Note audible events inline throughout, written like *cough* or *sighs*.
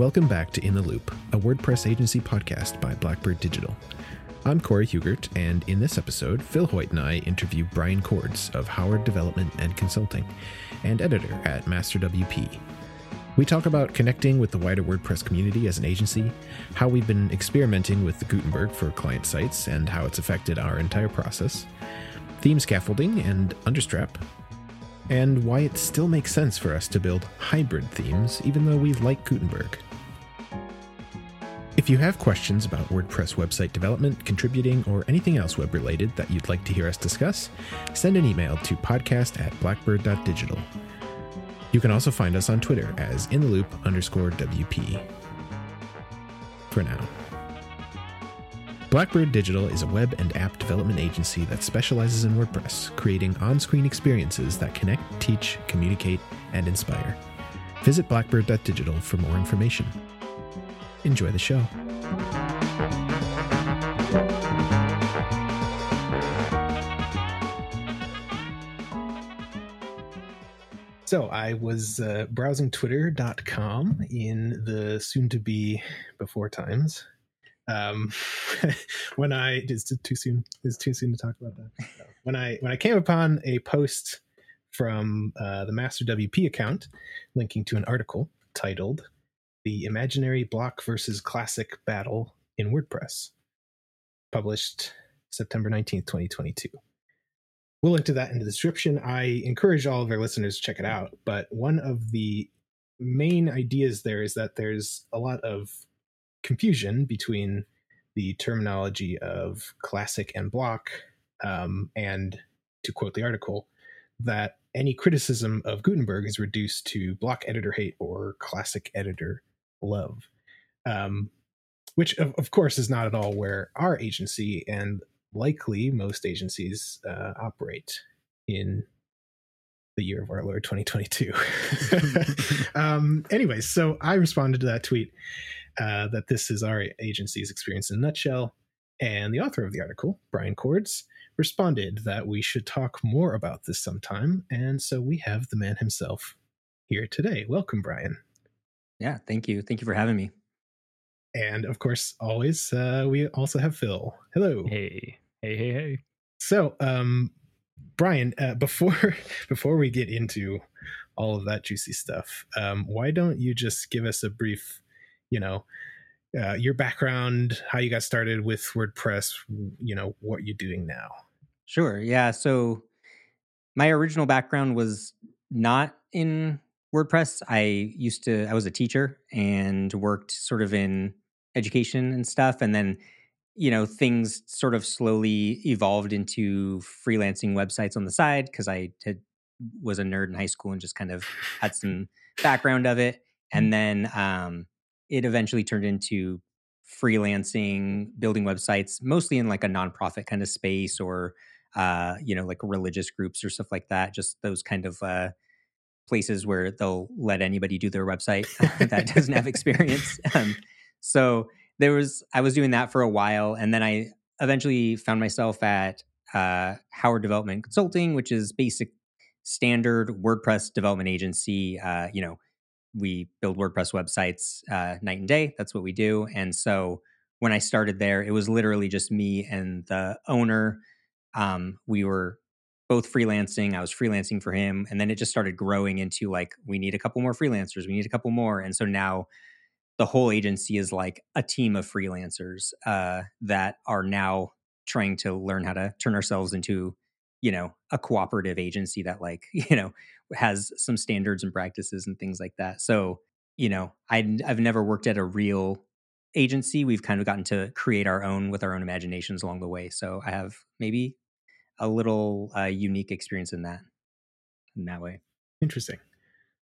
Welcome back to In the Loop, a WordPress agency podcast by Blackbird Digital. I'm Corey Hugert, and in this episode, Phil Hoyt and I interview Brian Coords of Howard Development and Consulting and editor at MasterWP. We talk about connecting with the wider WordPress community as an agency, how we've been experimenting with Gutenberg for client sites and how it's affected our entire process, theme scaffolding and understrap, and why it still makes sense for us to build hybrid themes even though we like Gutenberg. If you have questions about WordPress website development, contributing, or anything else web related that you'd like to hear us discuss, send an email to podcast at blackbird.digital. You can also find us on Twitter as in the loop underscore WP. For now. Blackbird Digital is a web and app development agency that specializes in WordPress, creating on screen experiences that connect, teach, communicate, and inspire. Visit blackbird.digital for more information. Enjoy the show. So I was uh, browsing twitter.com in the soon to be before times. Um, *laughs* when I is too soon is too soon to talk about that. When I when I came upon a post from uh, the Master WP account linking to an article titled the imaginary block versus classic battle in WordPress, published September 19th, 2022. We'll link to that in the description. I encourage all of our listeners to check it out. But one of the main ideas there is that there's a lot of confusion between the terminology of classic and block, um, and to quote the article, that any criticism of Gutenberg is reduced to block editor hate or classic editor love. Um, which, of, of, course, is not at all where our agency and likely most agencies uh, operate in the year of our Lord 2022. *laughs* um, anyways, so I responded to that tweet uh, that this is our agency's experience in a nutshell. And the author of the article, Brian Coords, responded that we should talk more about this sometime. And so we have the man himself here today. Welcome, Brian. Yeah, thank you. Thank you for having me. And of course, always, uh, we also have Phil. Hello. Hey, hey, hey, hey. So, um, Brian, uh, *laughs* before before we get into all of that juicy stuff, um, why don't you just give us a brief, you know, uh, your background, how you got started with WordPress, you know, what you're doing now? Sure. Yeah. So, my original background was not in WordPress. I used to, I was a teacher and worked sort of in education and stuff. And then, you know, things sort of slowly evolved into freelancing websites on the side because I had, was a nerd in high school and just kind of had some background of it. And then um, it eventually turned into freelancing, building websites, mostly in like a nonprofit kind of space or, uh, you know, like religious groups or stuff like that. Just those kind of, uh, places where they'll let anybody do their website *laughs* *laughs* that doesn't have experience. Um, so there was I was doing that for a while, and then I eventually found myself at uh, Howard Development Consulting, which is basic standard WordPress development agency. Uh, you know, we build WordPress websites uh, night and day. That's what we do. And so when I started there, it was literally just me and the owner. Um, we were both freelancing. I was freelancing for him. And then it just started growing into like, we need a couple more freelancers. We need a couple more. And so now the whole agency is like a team of freelancers uh, that are now trying to learn how to turn ourselves into, you know, a cooperative agency that like, *laughs* you know, has some standards and practices and things like that. So, you know, I, I've never worked at a real agency. We've kind of gotten to create our own with our own imaginations along the way. So I have maybe a little uh, unique experience in that in that way. Interesting.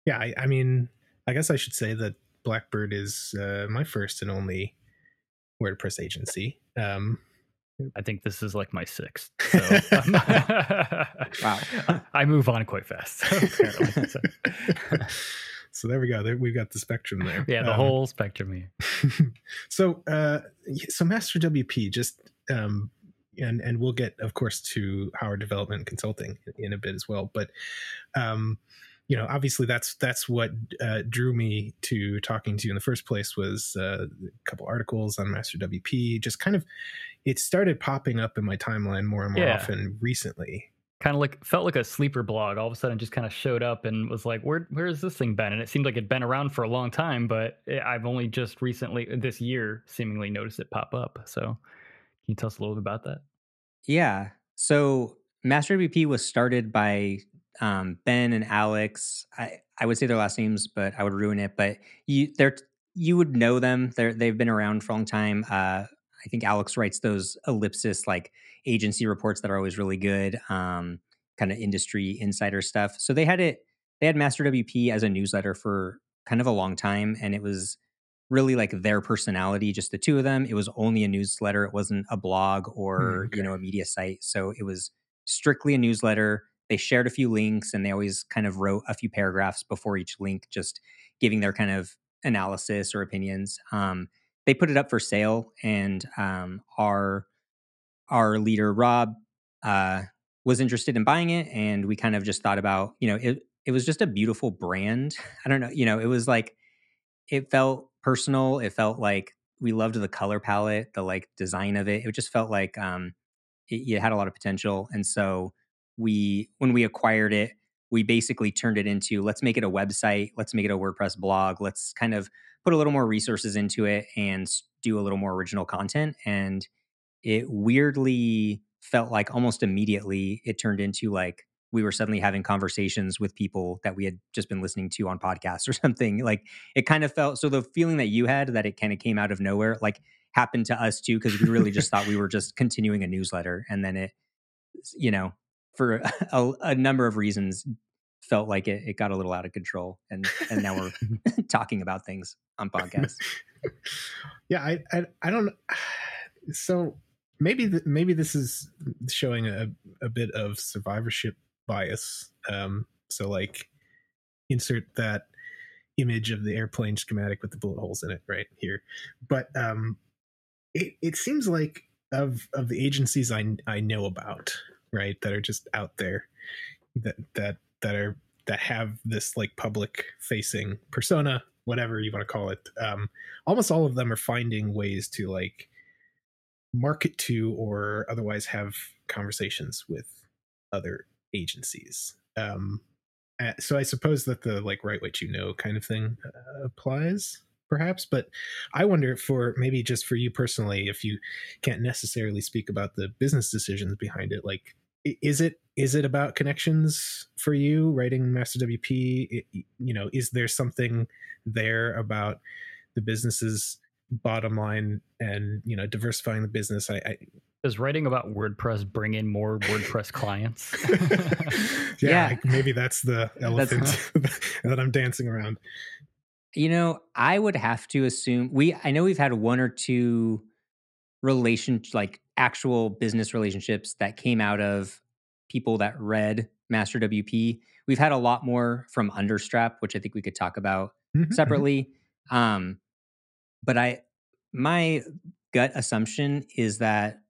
Yeah, I, I mean, I guess I should say that Blackbird is uh, my first and only WordPress agency. Um, I think this is like my sixth. *laughs* So *laughs* wow, *laughs* I move on quite fast. So, so there we go. There, we've got the spectrum there. Yeah, the um, whole spectrum here. so, uh, so Master WP, just um, and and we'll get of course to Howard Development Consulting in a bit as well but um you know, obviously that's that's what uh, drew me to talking to you in the first place was uh, a couple articles on Master WP. Just kind of, it started popping up in my timeline more and more yeah. often recently. Kind of like felt like a sleeper blog. All of a sudden, just kind of showed up and was like, "Where where has this thing been?" And it seemed like it'd been around for a long time, but I've only just recently, this year, seemingly noticed it pop up. So, you tell us a little bit about that? Yeah. So Master WP was started by um, Ben and Alex. I, I would say their last names, but I would ruin it. But you they're you would know them. They're they've been around for a long time. Uh, I think Alex writes those ellipsis like agency reports that are always really good, um, kind of industry insider stuff. So they had it. They had Master WP as a newsletter for kind of a long time, and it was really like their personality, just the two of them. It was only a newsletter. It wasn't a blog or mm, okay. you know a media site. So it was strictly a newsletter they shared a few links and they always kind of wrote a few paragraphs before each link, just giving their kind of analysis or opinions. Um, they put it up for sale, and um, our our leader Rob uh, was interested in buying it, and we kind of just thought about, you know, it it was just a beautiful brand. *laughs* I don't know, you know, it was like it felt personal. It felt like we loved the color palette, the like design of it. It just felt like um, it, it had a lot of potential, and so we when we acquired it we basically turned it into let's make it a website let's make it a wordpress blog let's kind of put a little more resources into it and do a little more original content and it weirdly felt like almost immediately it turned into like we were suddenly having conversations with people that we had just been listening to on podcasts *laughs* or something like it kind of felt so the feeling that you had that it kind of came out of nowhere like happened to us too because we really just thought we were *laughs* just continuing a newsletter and then it you know for *laughs* a, a number of reasons felt like it, it got a little out of control and and now we're talking about things on podcasts. Yeah I, I i, don't *sighs* so maybe th- maybe this is showing a, a bit of survivorship bias um so like insert that image of the airplane schematic with the bullet holes in it right here. But um it, it seems like of of the agencies i i know about right that are just out there that that that are that have this like public facing persona whatever you want to call it um almost all of them are finding ways to like market to or otherwise have conversations with other agencies. Um so i suppose that the like write what you know kind of thing uh, applies perhaps but i wonder for maybe just for you personally if you can't necessarily speak about the business decisions behind it like is it is it about connections for you writing master wp it, you know is there something there about the business's bottom line and you know diversifying the business? I, I does writing about WordPress bring in more WordPress clients? *laughs* *laughs* yeah, yeah. maybe that's the *laughs* elephant that's, that I'm dancing around. You know, I would have to assume we. I know we've had one or two relation like actual business relationships that came out of people that read Master WP. We've had a lot more from Understrap, which I think we could talk about mm-hmm, mm-hmm. separately. Um, but I, my gut assumption is that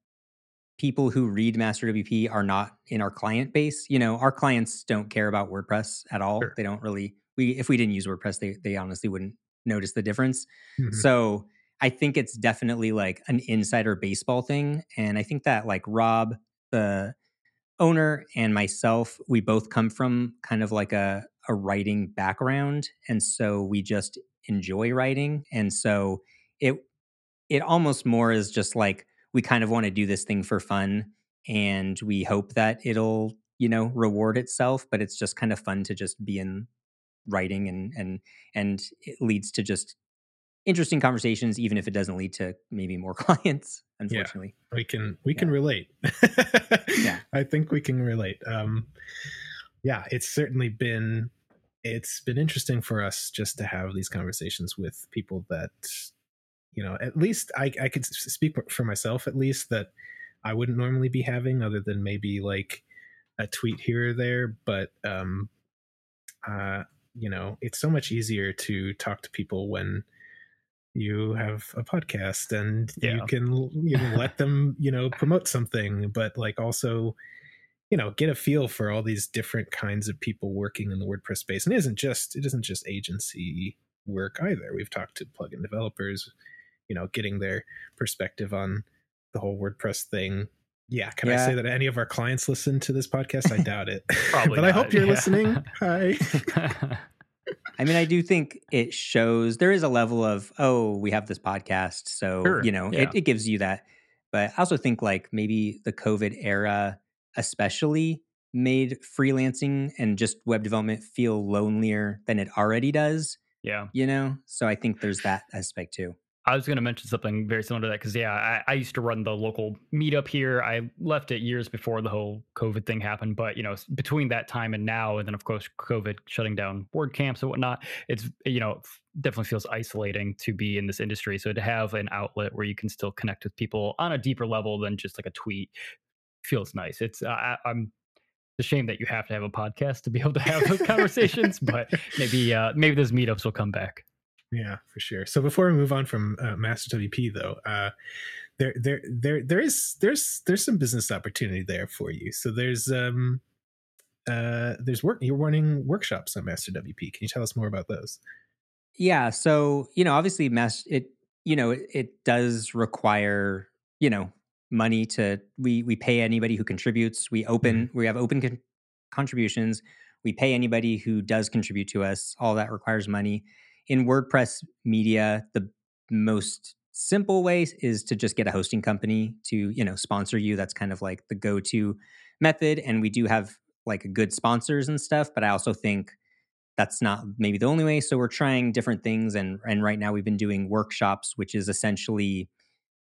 people who read Master WP are not in our client base. You know, our clients don't care about WordPress at all. Sure. They don't really. We if we didn't use WordPress, they they honestly wouldn't notice the difference. Mm-hmm. So I think it's definitely like an insider baseball thing. And I think that like Rob, the owner, and myself, we both come from kind of like a, a writing background. And so we just enjoy writing. And so it it almost more is just like we kind of want to do this thing for fun and we hope that it'll, you know, reward itself, but it's just kind of fun to just be in writing and and and it leads to just interesting conversations, even if it doesn't lead to maybe more *laughs* clients. Unfortunately, yeah, we can we yeah. can relate. yeah, *laughs* I think we can relate. Um, yeah, it's certainly been it's been interesting for us just to have these conversations with people that you know at least I, I could speak for myself at least that I wouldn't normally be having other than maybe like a tweet here or there, but um, uh, you know, it's so much easier to talk to people when you have a podcast and yeah. you can you know, let them you know promote something but like also you know get a feel for all these different kinds of people working in the WordPress space, and it isn't just it isn't just agency work either. We've talked to plugin developers, you know, getting their perspective on the whole WordPress thing. Yeah, can yeah. I say that any of our clients listen to this podcast? I doubt it. *laughs* Probably, but not. I hope you're yeah. listening. *laughs* Hi. *laughs* I mean, I do think it shows there is a level of, oh, we have this podcast. So, sure. you know, yeah. it, it gives you that. But I also think like maybe the COVID era, especially, made freelancing and just web development feel lonelier than it already does. Yeah. You know? So I think there's that aspect too. I was going to mention something very similar to that because, yeah, I, I, used to run the local meetup here. I left it years before the whole COVID thing happened. But, you know, between that time and now, and then, of course, COVID shutting down WordCamps and whatnot, it's, you know, definitely feels isolating to be in this industry. So to have an outlet where you can still connect with people on a deeper level than just like a tweet feels nice. It's, uh, I, I'm, it's a shame that you have to have a podcast to be able to have those *laughs* conversations, but maybe uh, maybe those meetups will come back. Yeah, for sure. So before we move on from uh, Master WP, though, uh, there, there, there, there is there's there's some business opportunity there for you. So there's um, uh, there's work. You're running workshops on Master WP. Can you tell us more about those? Yeah. So you know, obviously, Master it you know it, it does require you know money to we we pay anybody who contributes. We open mm-hmm. we have open con- contributions. We pay anybody who does contribute to us. All that requires money in WordPress media, the most simple way is to just get a hosting company to, you know, sponsor you. That's kind of like the go-to method. And we do have like good sponsors and stuff, but I also think that's not maybe the only way. So we're trying different things. And and right now we've been doing workshops, which is essentially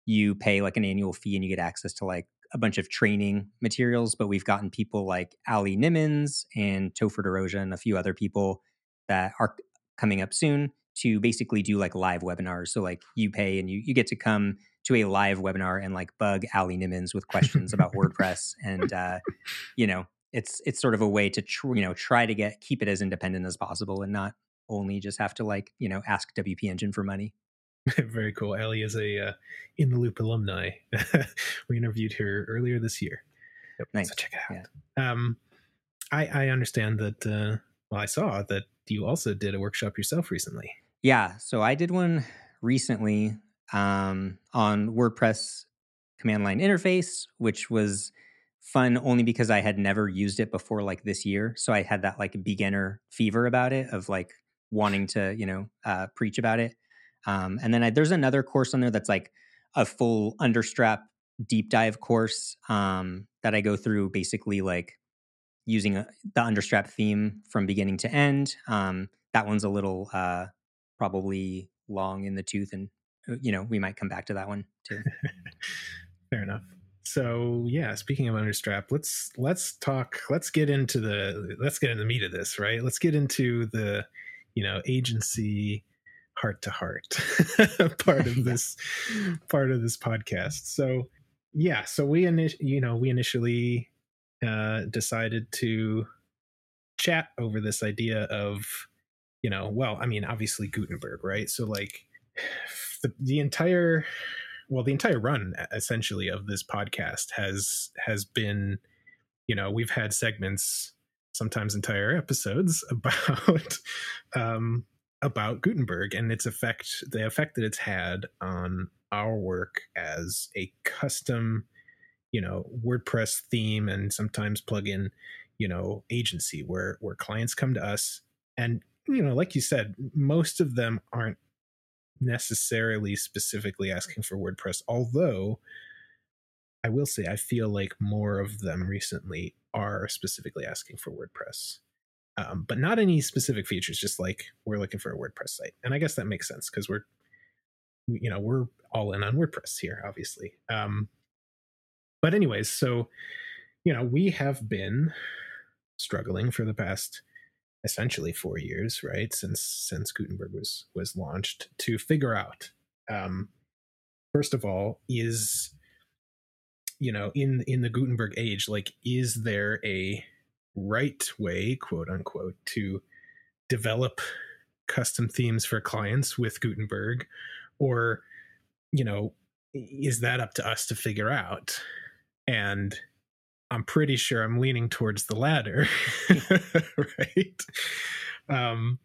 you pay like an annual fee and you get access to like a bunch of training materials. But we've gotten people like Allie Nimmons and Topher DeRosia and a few other people that are coming up soon to basically do like live webinars. So like you pay and you you get to come to a live webinar and like bug Allie Nimmons with questions about WordPress and uh, you know it's it's sort of a way to tr- you know try to get keep it as independent as possible and not only just have to like you know ask WP Engine for money. *laughs* Very cool. Allie is a uh, in the loop alumni. *laughs* we interviewed her earlier this year. Nice. So check it out. Yeah. Um, I I understand that. Uh, well, I saw that you also did a workshop yourself recently. Yeah, so I did one recently um, on WordPress command line interface, which was fun only because I had never used it before like this year. So I had that like beginner fever about it of like wanting to, you know, uh, preach about it. Um, and then I, there's another course on there that's like a full understrap deep dive course um, that I go through basically like using the understrap theme from beginning to end. Um, that one's a little uh, probably long in the tooth, and uh, you know we might come back to that one too. *laughs* Fair enough. So yeah, speaking of understrap, let's let's talk. Let's get into the let's get into the meat of this, right? Let's get into the you know agency heart to heart *laughs* part of *laughs* this part of this podcast. So yeah, so we init- you know we initially uh, decided to chat over this idea of, you know, well, I mean, obviously Gutenberg, right? So like the the entire well, the entire run essentially of this podcast has has been, you know, we've had segments, sometimes entire episodes *laughs* about um about Gutenberg and its effect, the effect that it's had on our work as a custom you know WordPress theme and sometimes plugin you know agency where where clients come to us. And you know like you said most of them aren't necessarily specifically asking for WordPress although I will say I feel like more of them recently are specifically asking for WordPress. Um, but not any specific features just like we're looking for a WordPress site. And I guess that makes sense because we're you know we're all in on WordPress here obviously. Um, but anyways, so you know, we have been struggling for the past essentially four years, right? Since since Gutenberg was was launched to figure out um first of all, is you know, in in the Gutenberg age, like is there a right way, quote unquote, to develop custom themes for clients with Gutenberg? Or, you know, is that up to us to figure out? And I'm pretty sure I'm leaning towards the latter, *laughs* *laughs* right? Um,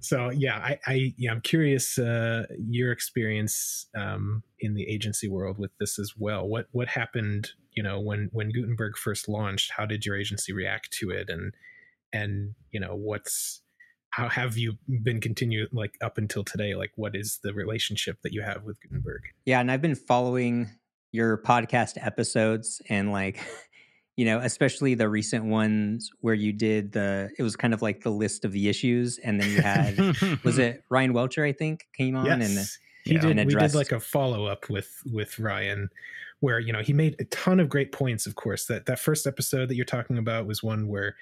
so yeah, I, I yeah, I'm curious uh, your experience um, in the agency world with this as well. What what happened, you know, when when Gutenberg first launched? How did your agency react to it, and and you know what's how have you been continuing like up until today? Like, what is the relationship that you have with Gutenberg? Yeah, and I've been following your podcast episodes and like *laughs* you know especially the recent ones where you did the it was kind of like the list of the issues and then you had was *laughs* it ryan welcher i think came on yes. and he did we did like a follow-up with with ryan where you know he made a ton of great points of course that that first episode that you're talking about was one where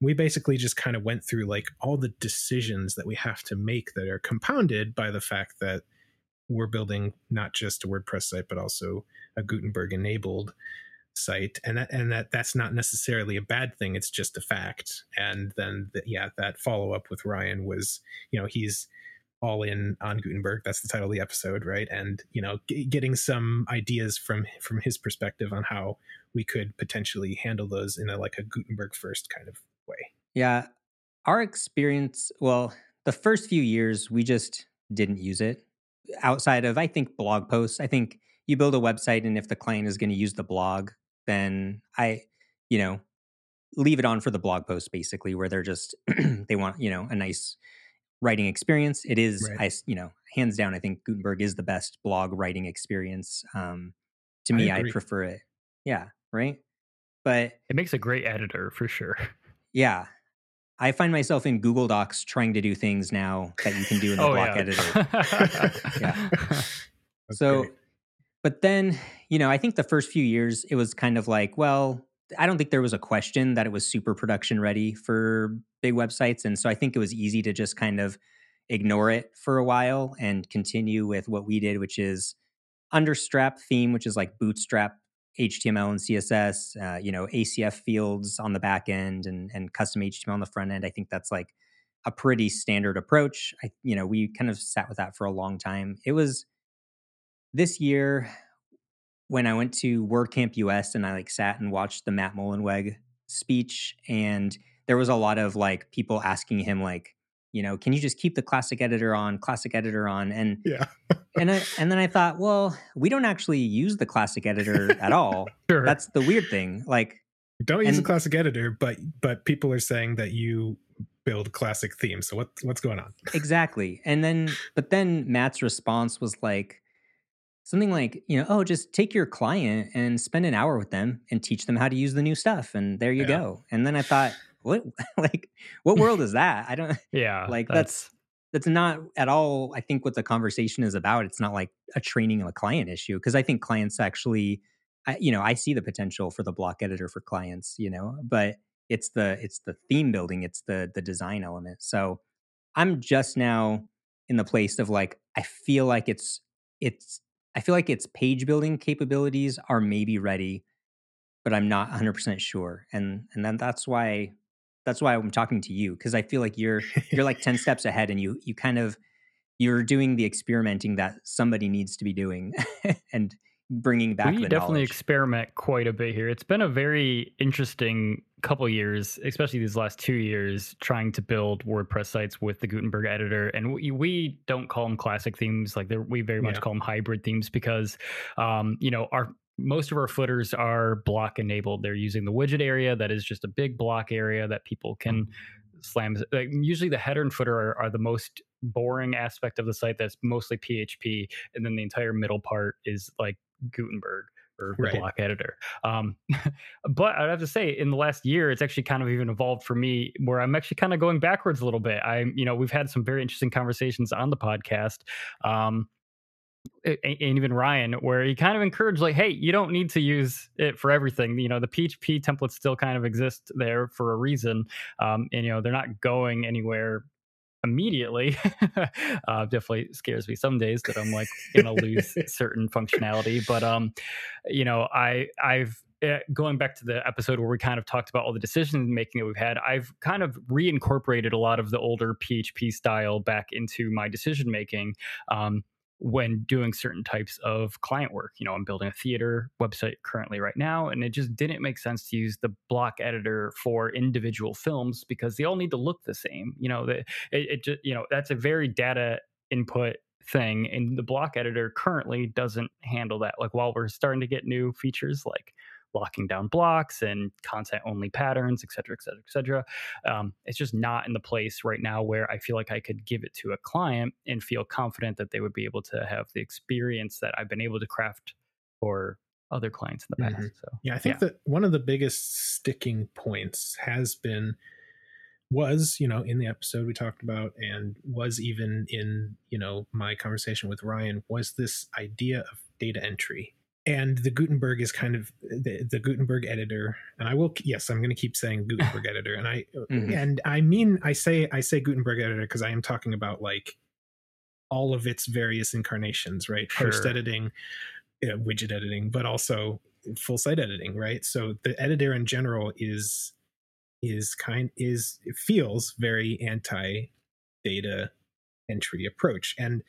we basically just kind of went through like all the decisions that we have to make that are compounded by the fact that we're building not just a WordPress site but also a Gutenberg enabled site. And that and that that's not necessarily a bad thing it's just a fact. And then the, yeah that follow up with Ryan was you know he's all in on Gutenberg that's the title of the episode right? And you know g- getting some ideas from from his perspective on how we could potentially handle those in a like a Gutenberg first kind of way. Yeah our experience well the first few years we just didn't use it outside of I think blog posts. I think you build a website and if the client is going to use the blog, then I, you know, leave it on for the blog post basically where they're just *clears throat* they want, you know, a nice writing experience. It is right. I, you know, hands down I think Gutenberg is the best blog writing experience. Um to me I, I prefer it. Yeah, right? But it makes a great editor for sure. *laughs* Yeah. I find myself in Google Docs trying to do things now that you can do in the oh, block yeah. editor. *laughs* yeah. so, great. but then, you know, I think the first few years it was kind of like, well, I don't think there was a question that it was super production ready for big websites. And so I think it was easy to just kind of ignore it for a while and continue with what we did, which is understrap theme, which is like bootstrap HTML and CSS, uh, you know, ACF fields on the back end and, and custom HTML on the front end. I think that's like a pretty standard approach. I, you know, we kind of sat with that for a long time. It was this year when I went to WordCamp US and I like sat and watched the Matt Mullenweg speech, and there was a lot of like people asking him like, you know, can you just keep the classic editor on, classic editor on? And yeah. *laughs* and I, and then I thought, well, we don't actually use the classic editor at all. *laughs* sure. That's the weird thing. Like don't use and, the classic editor, but but people are saying that you build classic themes. So what what's going on? exactly. And then but then Matt's response was like something like, you know, oh, just take your client and spend an hour with them and teach them how to use the new stuff and there you yeah. go. And then I thought, what *laughs* like what world is that? I don't *laughs* yeah like that's, that's that's not at all I think what the conversation is about. It's not like a training of a client issue because I think clients actually I, you know, I see the potential for the block editor for clients, you know, but it's the it's the theme building, it's the the design element. So I'm just now in the place of like I feel like it's it's I feel like its page building capabilities are maybe ready, but I'm not 100% sure. And and then that's why that's why I'm talking to you because I feel like you're you're like 10 *laughs* steps ahead and you you kind of you're doing the experimenting that somebody needs to be doing *laughs* and bringing back we definitely knowledge. experiment quite a bit here it's been a very interesting couple years especially these last two years trying to build wordpress sites with the gutenberg editor and we, we don't call them classic themes like we very much yeah. call them hybrid themes because um, you know our most of our footers are block enabled. They're using the widget area that is just a big block area that people can slam. Like usually, the header and footer are, are the most boring aspect of the site. That's mostly PHP, and then the entire middle part is like Gutenberg or right. block editor. Um, *laughs* but I'd have to say, in the last year, it's actually kind of even evolved for me, where I'm actually kind of going backwards a little bit. I'm, you know, we've had some very interesting conversations on the podcast. Um, and even Ryan, where he kind of encouraged, like, hey, you don't need to use it for everything. You know, the PHP templates still kind of exist there for a reason. Um, and, you know, they're not going anywhere immediately. *laughs* uh, definitely scares me some days that I'm like going to lose *laughs* certain functionality. But, um, you know, I, I've, uh, going back to the episode where we kind of talked about all the decision making that we've had, I've kind of reincorporated a lot of the older PHP style back into my decision making. Um, when doing certain types of client work. You know, I'm building a theater website currently right now, and it just didn't make sense to use the block editor for individual films because they all need to look the same. You know, it, it just you know that's a very data input thing and the block editor currently doesn't handle that like while we're starting to get new features like locking down blocks and content only patterns, et cetera, et cetera, et cetera. Um, it's just not in the place right now where I feel like I could give it to a client and feel confident that they would be able to have the experience that I've been able to craft for other clients in the past. Mm-hmm. So yeah, I think yeah. that one of the biggest sticking points has been was you know in the episode we talked about and was even in you know my conversation with ryan was this idea of data entry and the Gutenberg is kind of the, the Gutenberg editor, and I will yes, I'm going to keep saying Gutenberg *laughs* editor, and I mm-hmm. and I mean I say I say Gutenberg editor because I am talking about like all of its various incarnations, right? Sure. Post editing, widget editing, but also full site editing, right? So the editor in general is is kind is it feels very anti data entry approach, and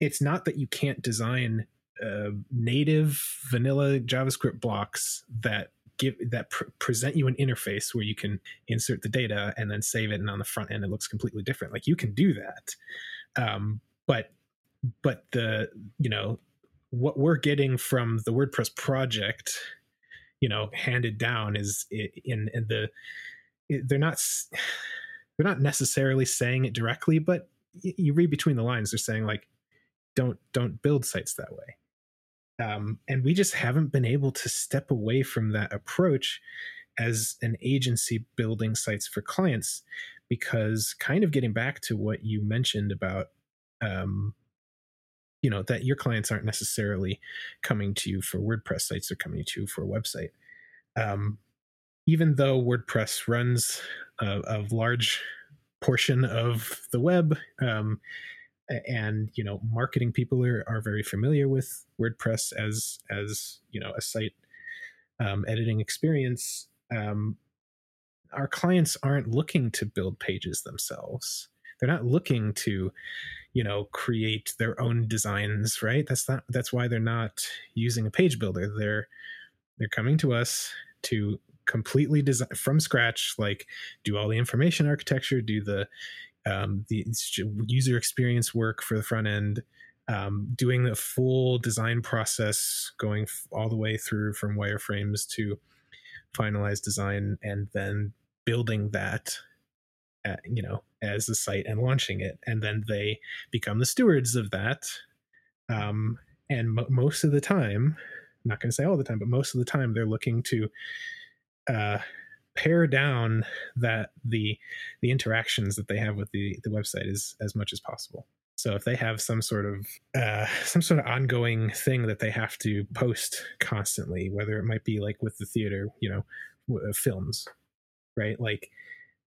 it's not that you can't design uh, native vanilla JavaScript blocks that give that pr- present you an interface where you can insert the data and then save it, and on the front end it looks completely different. Like you can do that, um, but but the you know what we're getting from the WordPress project, you know, handed down is in in the they're not *sighs* they're not necessarily saying it directly, but you read between the lines. They're saying like, don't don't build sites that way um, and we just haven't been able to step away from that approach as an agency building sites for clients because kind of getting back to what you mentioned about um, you know that your clients aren't necessarily coming to you for wordpress sites they're coming to you for a website. Um, even though wordpress runs a, a large portion of the web um, and you know marketing people are, are very familiar with wordpress as as you know a site um, editing experience. Um, our clients aren't looking to build pages themselves. They're not looking to you know create their own designs right? That's not that's why they're not using a page builder. They're they're coming to us to completely design from scratch like do all the information architecture do the um, the user experience work for the front end, um, doing the full design process, going f- all the way through from wireframes to finalized design, and then building that, at, you know, as a site and launching it, and then they become the stewards of that. Um, and mo- most of the time, I'm not going to say all the time, but most of the time, they're looking to uh, pare down that the the interactions that they have with the the website is as much as possible. So if they have some sort of uh, some sort of ongoing thing that they have to post constantly whether it might be like with the theater you know uh, films right? Like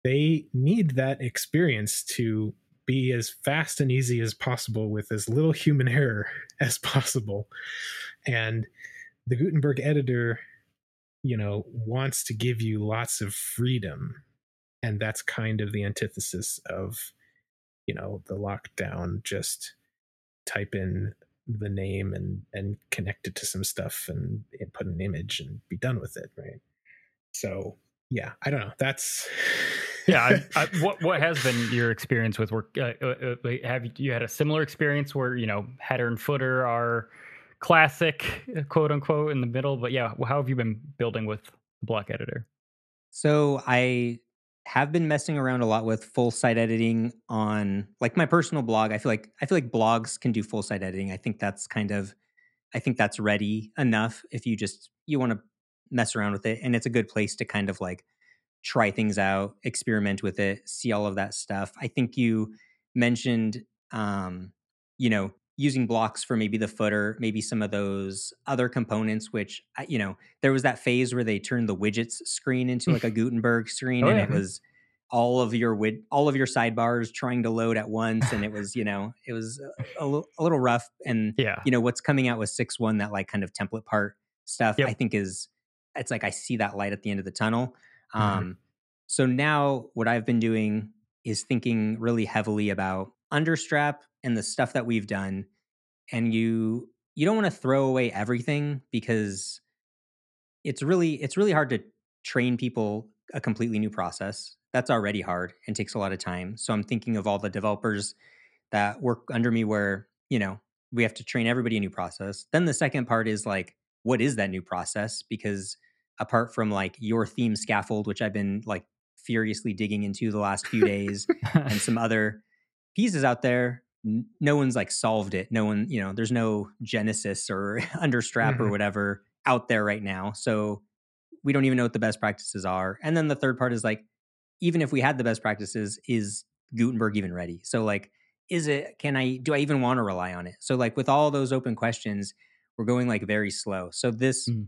they need that experience to be as fast and easy as possible with as little human error *laughs* as possible. And the gutenberg editor you know wants to give you lots of freedom. And that's kind of the antithesis of you know the lockdown just type in the name and and connect it to some stuff and, and put an image and be done with it right? So yeah i don't know that's *laughs* yeah I, I, *laughs* what what has been your experience with work uh, uh, uh have you had a similar experience where you know header and footer are classic, uh, quote unquote, in the middle. But yeah, how have you been building with the block editor? So I have been messing around a lot with full site editing on like my personal blog. I feel like I feel like blogs can do full site editing. I think that's kind of I think that's ready enough if you just you want to mess around with it and it's a good place to kind of like try things out, experiment with it, see all of that stuff. I think you mentioned um you know using blocks for maybe the footer, maybe some of those other components, which, you know, there was that phase where they turned the widgets screen into like a *laughs* Gutenberg screen oh, and yeah. it was all of your wid- all of your sidebars trying to load at once and it was you know it was a, a, a little rough and yeah you know what's coming out with 6.1 that like kind of template part stuff yep. i think is it's like i see that light at the end of the tunnel mm-hmm. um so now what i've been doing is thinking really heavily about understrap and the stuff that we've done and you you don't want to throw away everything because it's really it's really hard to train people a completely new process. That's already hard and takes a lot of time. So I'm thinking of all the developers that work under me where, you know, we have to train everybody a new process. Then the second part is like, what is that new process? Because apart from like your theme scaffold, which I've been like furiously digging into the last few days, and some *laughs* other pieces out there, no one's like solved it. No one, you know, there's no Genesis or *laughs* Understrap mm-hmm. or whatever out there right now. So we don't even know what the best practices are. And then the third part is like, even if we had the best practices, is Gutenberg even ready? So like, is it, can I, do I even want to rely on it? So like with all those open questions, we're going like very slow. So this, mm.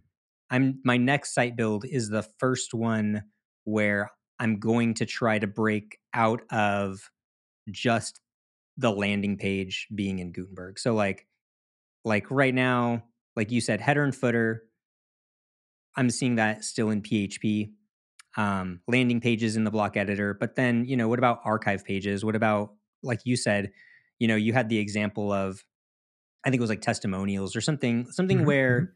I'm, my next site build is the first one where I'm going to try to break out of just the landing page being in Gutenberg. So like, like right now, like you said, header and footer, I'm seeing that still in PHP. Um, landing pages in the block editor, but then you know, what about archive pages? What about like you said, you know, you had the example of, I think it was like testimonials or something, something mm-hmm. where mm-hmm.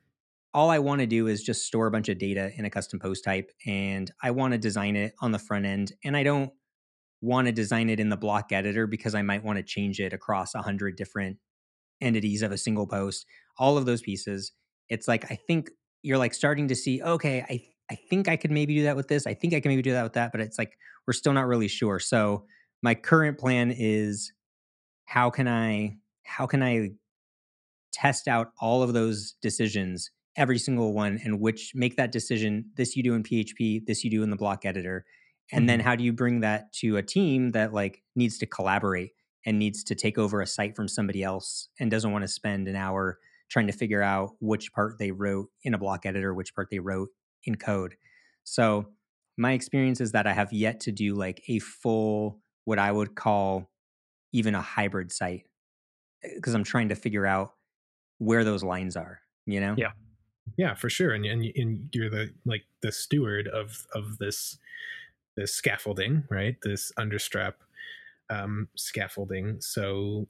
all I want to do is just store a bunch of data in a custom post type, and I want to design it on the front end, and I don't want to design it in the block editor because I might want to change it across a hundred different entities of a single post. All of those pieces. It's like I think you're like starting to see, okay, I I think I could maybe do that with this. I think I can maybe do that with that, but it's like we're still not really sure. So my current plan is how can I how can I test out all of those decisions, every single one, and which make that decision. This you do in PHP, this you do in the block editor, and mm-hmm. then how do you bring that to a team that like needs to collaborate and needs to take over a site from somebody else and doesn't want to spend an hour trying to figure out which part they wrote in a block editor, which part they wrote in code. So my experience is that I have yet to do like a full, what I would call even a hybrid site, because eh, I'm trying to figure out where those lines are, you know? Yeah. Yeah, for sure. And, and, and you're the, like the steward of, of this, this scaffolding, right? This understrap um, scaffolding. So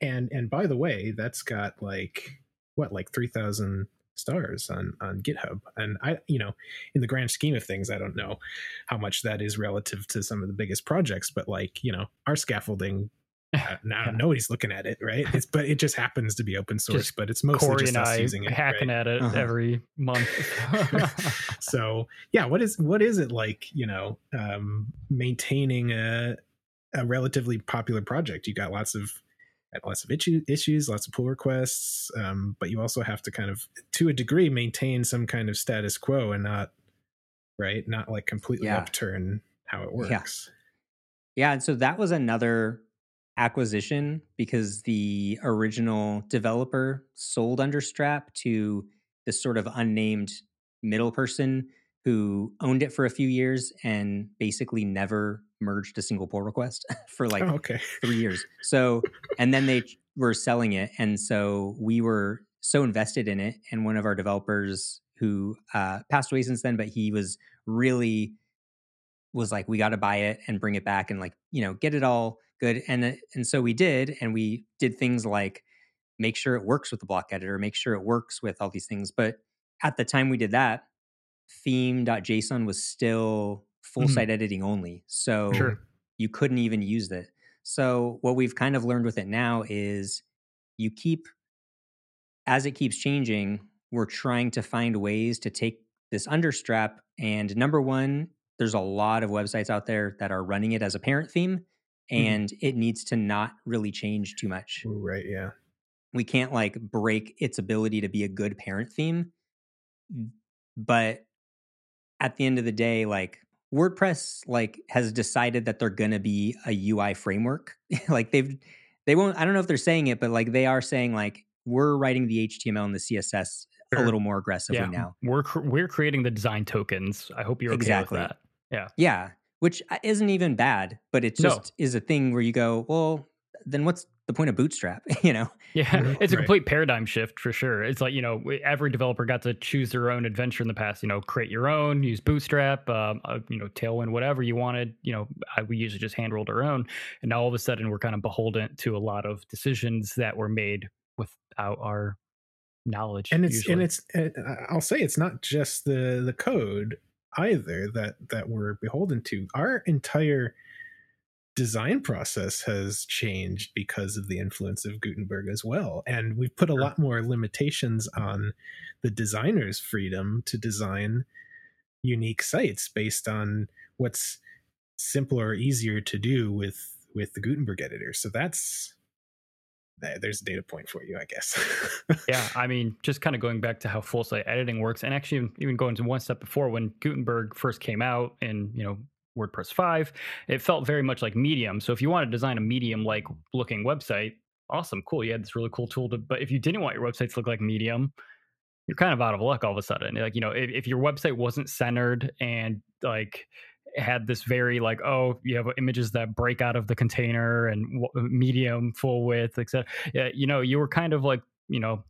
and and by the way that's got like what like 3000 stars on on github and i you know in the grand scheme of things i don't know how much that is relative to some of the biggest projects but like you know our scaffolding uh, *laughs* now yeah. nobody's looking at it right it's but it just happens to be open source just but it's mostly Corey just us I using it hacking right? at it uh-huh. every month *laughs* so yeah what is what is it like you know um maintaining a a relatively popular project you got lots of lots of issues, lots of pull requests, um, but you also have to kind of, to a degree, maintain some kind of status quo and not, right, not like completely yeah. upturn how it works. Yeah. yeah, and so that was another acquisition because the original developer sold Understrap to this sort of unnamed middle person who owned it for a few years and basically never merged a single pull request *laughs* for *laughs* like oh, okay. three years. So, and then they *laughs* were selling it. And so we were so invested in it. And one of our developers who uh, passed away since then, but he was really was like, we got to buy it and bring it back and like, you know, get it all good. And, uh, and so we did. And we did things like make sure it works with the block editor, make sure it works with all these things. But at the time we did that, theme.json was still full mm-hmm. site editing only. So sure. you couldn't even use it. So what we've kind of learned with it now is you keep as it keeps changing, we're trying to find ways to take this understrap and number one, there's a lot of websites out there that are running it as a parent theme. And mm-hmm. it needs to not really change too much. Right, yeah. We can't like break its ability to be a good parent theme. But at the end of the day, like WordPress like has decided that they're going to be a UI framework. *laughs* like they've they won't I don't know if they're saying it but like they are saying like we're writing the HTML and the CSS sure. a little more aggressively yeah. now. We're we're creating the design tokens. I hope you're okay exactly. with that. Yeah. Yeah, which uh, isn't even bad, but it just no. is a thing where you go, well, then what's the point of bootstrap *laughs* you know yeah it's a complete paradigm shift for sure it's like you know every developer got to choose their own adventure in the past you know create your own use bootstrap um, uh, you know tailwind whatever you wanted you know I, we usually just hand rolled our own and now all of a sudden we're kind of beholden to a lot of decisions that were made without our knowledge. And it's usually. and it's and I'll say it's not just the the code either that that we're beholden to. Our entire design process has changed because of the influence of Gutenberg as well. And we've put a lot more limitations on the designer's freedom to design unique sites based on what's simpler or easier to do with with the Gutenberg editor. So that's there's a data point for you, I guess. *laughs* yeah, I mean, just kind of going back to how full site editing works, and actually even going to one step before when Gutenberg first came out, and you know WordPress 5, it felt very much like Medium. So if you want to design a Medium like looking website, awesome, cool. You had this really cool tool to, but if you didn't want your website to look like Medium, you're kind of out of luck all of a sudden. Like, you know, if, if your website wasn't centered and like had this very like, oh, you have images that break out of the container and medium full width, etc. Yeah, you know, you were kind of like, you know,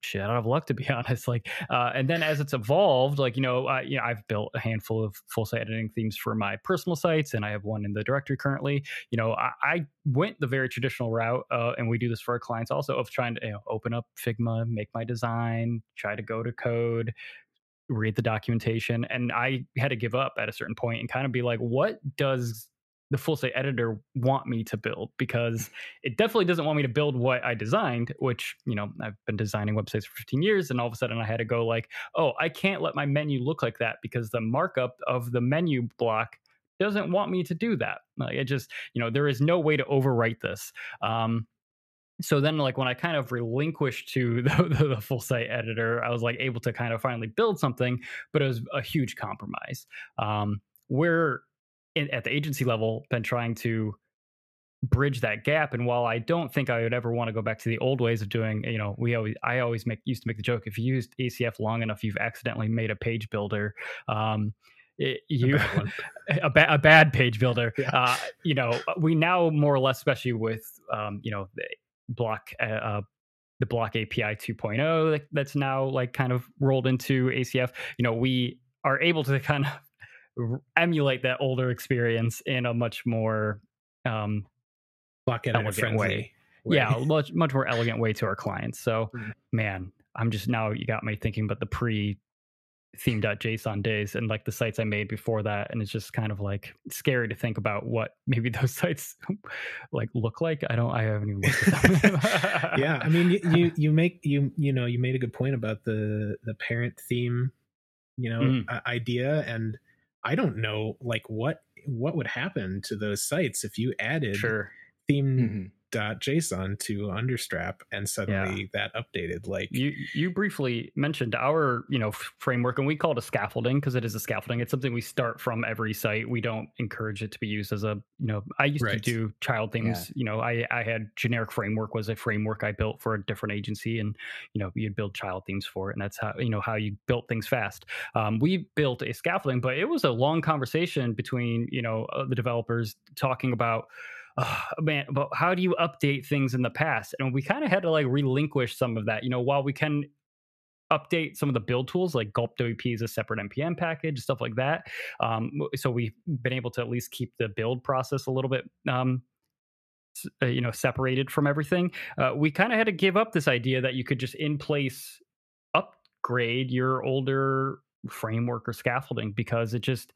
shit out of luck to be *laughs* honest like uh, and then as it's evolved like you know uh, you know i've built a handful of full site editing themes for my personal sites and i have one in the directory currently you know i, I went the very traditional route uh, and we do this for our clients also of trying to you know, open up figma make my design try to go to code read the documentation and i had to give up at a certain point and kind of be like what does the full site editor want me to build because it definitely doesn't want me to build what I designed, which, you know, I've been designing websites for 15 years and all of a sudden I had to go like, oh, I can't let my menu look like that because the markup of the menu block doesn't want me to do that. Like it just, you know, there is no way to overwrite this. Um, so then like when i kind of relinquished to *laughs* the, the, the, full site editor i was like able to kind of finally build something but it was a huge compromise. Um, where in, at the agency level been trying to bridge that gap and while i don't think i would ever want to go back to the old ways of doing you know we always i always make used to make the joke if you used acf long enough you've accidentally made a page builder. Um it, you *laughs* a bad, a, ba- a bad page builder. Yeah. uh, you know we now more or less especially with um, you know the block uh, uh the block api 2.0 that's now like kind of rolled into acf you know we are able to kind of emulate that older experience in a much more um, elegant way. way. Yeah, *laughs* much much more elegant way to our clients. So, mm-hmm. man, I'm just now you got me thinking about the pre theme.json days and like the sites I made before that. And it's just kind of like scary to think about what maybe *laughs* those sites like look like. I don't, I haven't even looked at them. yeah. I mean, you, you, you, make, you, you know, you made a good point about the, the parent theme, you know, mm. idea. And I don't know like what what would happen to those sites if you added sure. theme mm-hmm json to understrap and suddenly yeah. that updated like you you briefly mentioned our you know framework and we call it a scaffolding because it is a scaffolding it's something we start from every site we don't encourage it to be used as a you know i used right. to do child things yeah. you know i i had generic framework was a framework i built for a different agency and you know you'd build child themes for it and that's how you know how you built things fast um, we built a scaffolding but it was a long conversation between you know uh, the developers talking about oh, man, but how do you update things in the past? And we kind of had to like relinquish some of that. You know, while we can update some of the build tools like gulp wp is a separate npm package stuff like that um, so we've been able to at least keep the build process a little bit um, uh, you know separated from everything uh, we kind of had to give up this idea that you could just in place upgrade your older framework or scaffolding because it just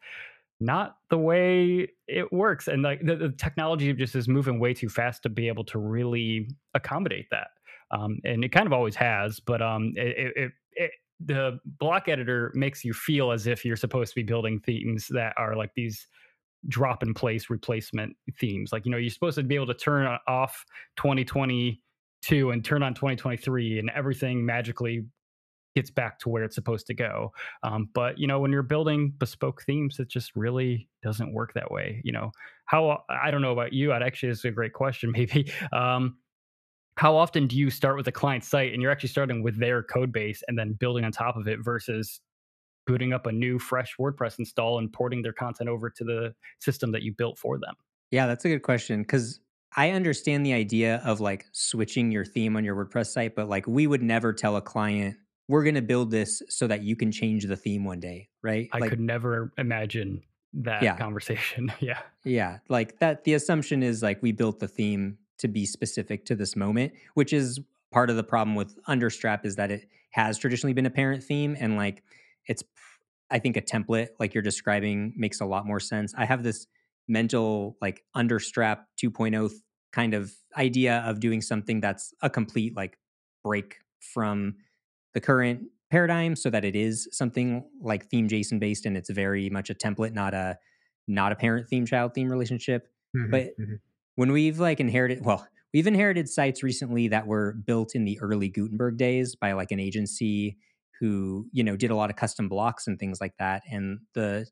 not the way it works and like the, the, technology just is moving way too fast to be able to really accommodate that um, and it kind of always has but um, it, it, it, the block editor makes you feel as if you're supposed to be building themes that are like these drop in place replacement themes like you know you're supposed to be able to turn off 2022 and turn on 2023 and everything magically gets back to where it's supposed to go. Um, but you know, when you're building bespoke themes, it just really doesn't work that way. You know, how I don't know about you. I'd actually is a great question. *laughs* Maybe um, how often do you start with a client site and you're actually starting with their code base and then building on top of it versus booting up a new fresh WordPress install and porting their content over to the system that you built for them? Yeah, that's a good question because I understand the idea of like switching your theme on your WordPress site, but like we would never tell a client we're going to build this so that you can change the theme one day, right? I like, could never imagine that yeah. conversation. *laughs* yeah. Yeah. Like that, the assumption is like we built the theme to be specific to this moment, which is part of the problem with Understrap is that it has traditionally been a parent theme and like it's I think a template like you're describing makes a lot more sense. I have this mental like Understrap 2.0 kind of idea of doing something that's a complete like break from the current paradigm so that it is something like theme JSON based and it's very much a template, not a not a parent theme child theme relationship. Mm-hmm, but mm-hmm. when we've like inherited well, we've inherited sites recently that were built in the early Gutenberg days by like an agency who, you know, did a lot of custom blocks and things like that. And the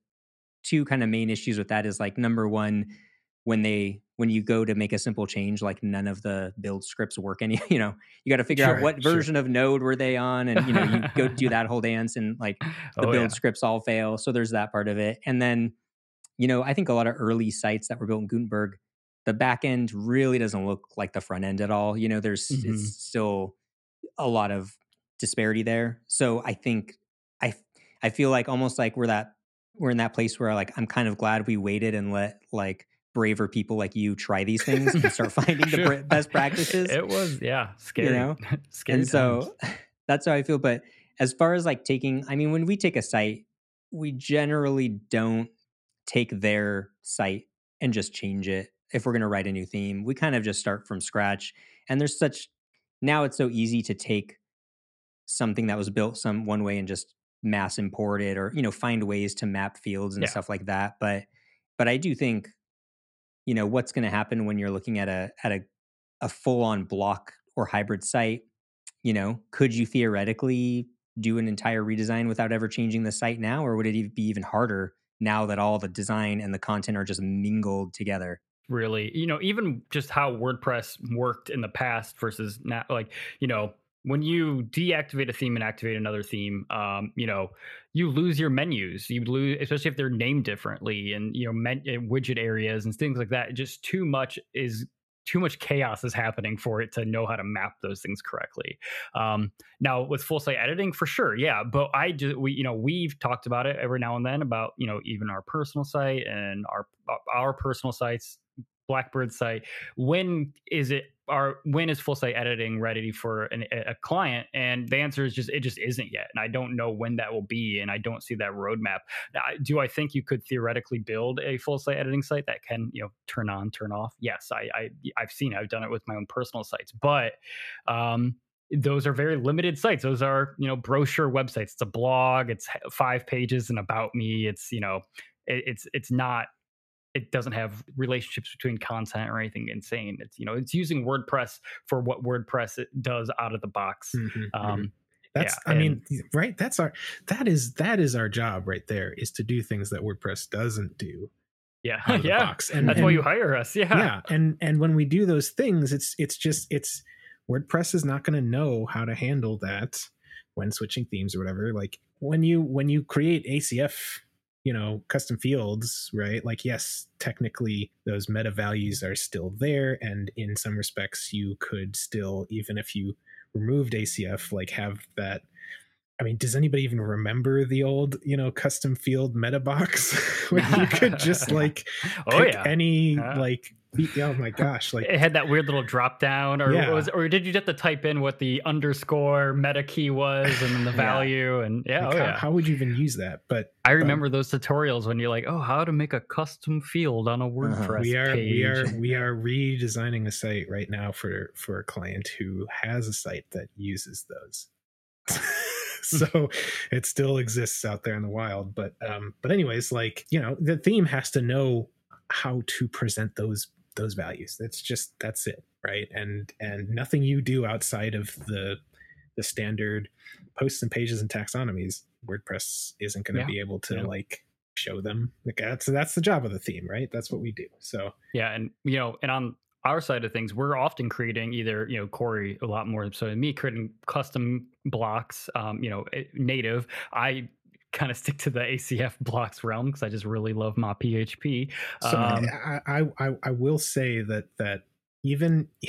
two kind of main issues with that is like number one, when they when you go to make a simple change like none of the build scripts work any *laughs* you know you got to figure sure, out what version sure. of node were they on and you know you go do that whole dance and like *laughs* the oh, build yeah. scripts all fail so there's that part of it and then you know i think a lot of early sites that were built in gutenberg the back end really doesn't look like the front end at all you know there's mm-hmm. it's still a lot of disparity there so i think i i feel like almost like we're that we're in that place where like i'm kind of glad we waited and let like braver people like you try these *laughs* things and start finding sure. the best practices. It was, yeah, scary. You know, *laughs* scary. And so *laughs* that's how I feel. But as far as like taking, I mean, when we take a site, we generally don't take their site and just change it. If we're going to write a new theme, we kind of just start from scratch. And there's such now it's so easy to take something that was built some one way and just mass import it or you know find ways to map fields and yeah. stuff like that but but i do think you know what's going to happen when you're looking at a at a, a full on block or hybrid site you know could you theoretically do an entire redesign without ever changing the site now or would it be even harder now that all the design and the content are just mingled together? Really you know even just how wordpress worked in the past versus now like you know when you deactivate a theme and activate another theme, um, you know, you lose your menus. You lose, especially if they're named differently, and you know, men, eh, widget areas and things like that. Just too much is too much chaos is happening for it to know how to map those things correctly. Um, now with full site editing, for sure, yeah. But I just we you know we've talked about it every now and then about you know even our personal site and our our personal sites Blackbird site. When is it? Are when is full site editing ready for an, a client? And the answer is just it just isn't yet, and I don't know when that will be, and I don't see that roadmap. Now, do I think you could theoretically build a full site editing site that can you know turn on, turn off? Yes, I, I I've seen, it. I've done it with my own personal sites, but um, those are very limited sites. Those are, you know, brochure websites. It's a blog. It's five pages and about me. It's, you know, it, it's it's not it doesn't have relationships between content or anything insane. It's you know it's using WordPress for what WordPress does out of the box. Mm-hmm, mm-hmm. um, That's yeah, I mean right. That's our that is that is our job right there is to do things that WordPress doesn't do. Yeah, *laughs* yeah. Box. And that's and, why you hire us. Yeah, yeah. And and when we do those things, it's it's just it's WordPress is not going to know how to handle that when switching themes or whatever. Like when you when you create ACF you know custom fields right? Like yes technically those meta values are still there and in some respects you could still even if you removed acf like have that I mean, does anybody even remember the old, you know, custom field meta box? *laughs* Where you could just *laughs* like oh, pick yeah. any like oh my gosh like it had that weird little drop down or yeah. was or did you have to type in what the underscore meta key was and then the *laughs* value yeah. and yeah, like oh, how, yeah how would you even use that but i remember um, those tutorials when you're like oh how to make a custom field on a uh-huh. wordpress uh, we are page. we are we are redesigning a site right now for for a client who has a site that uses those *laughs* so *laughs* it still exists out there in the wild but um but anyways like you know the theme has to know how to present those those values. That's just that's it right? And and nothing you do outside of the the standard posts and pages and taxonomies wordpress isn't going to yeah. be able to yeah. like show them. Like that's that's the job of the theme right? That's what we do. So yeah and you know and on our side of things we're often creating either you know corey a lot more so me creating custom blocks um you know eh, native. I kind of stick to the ACF blocks realm because I just really love my PHP. So um, I, I I will say that that even *sighs*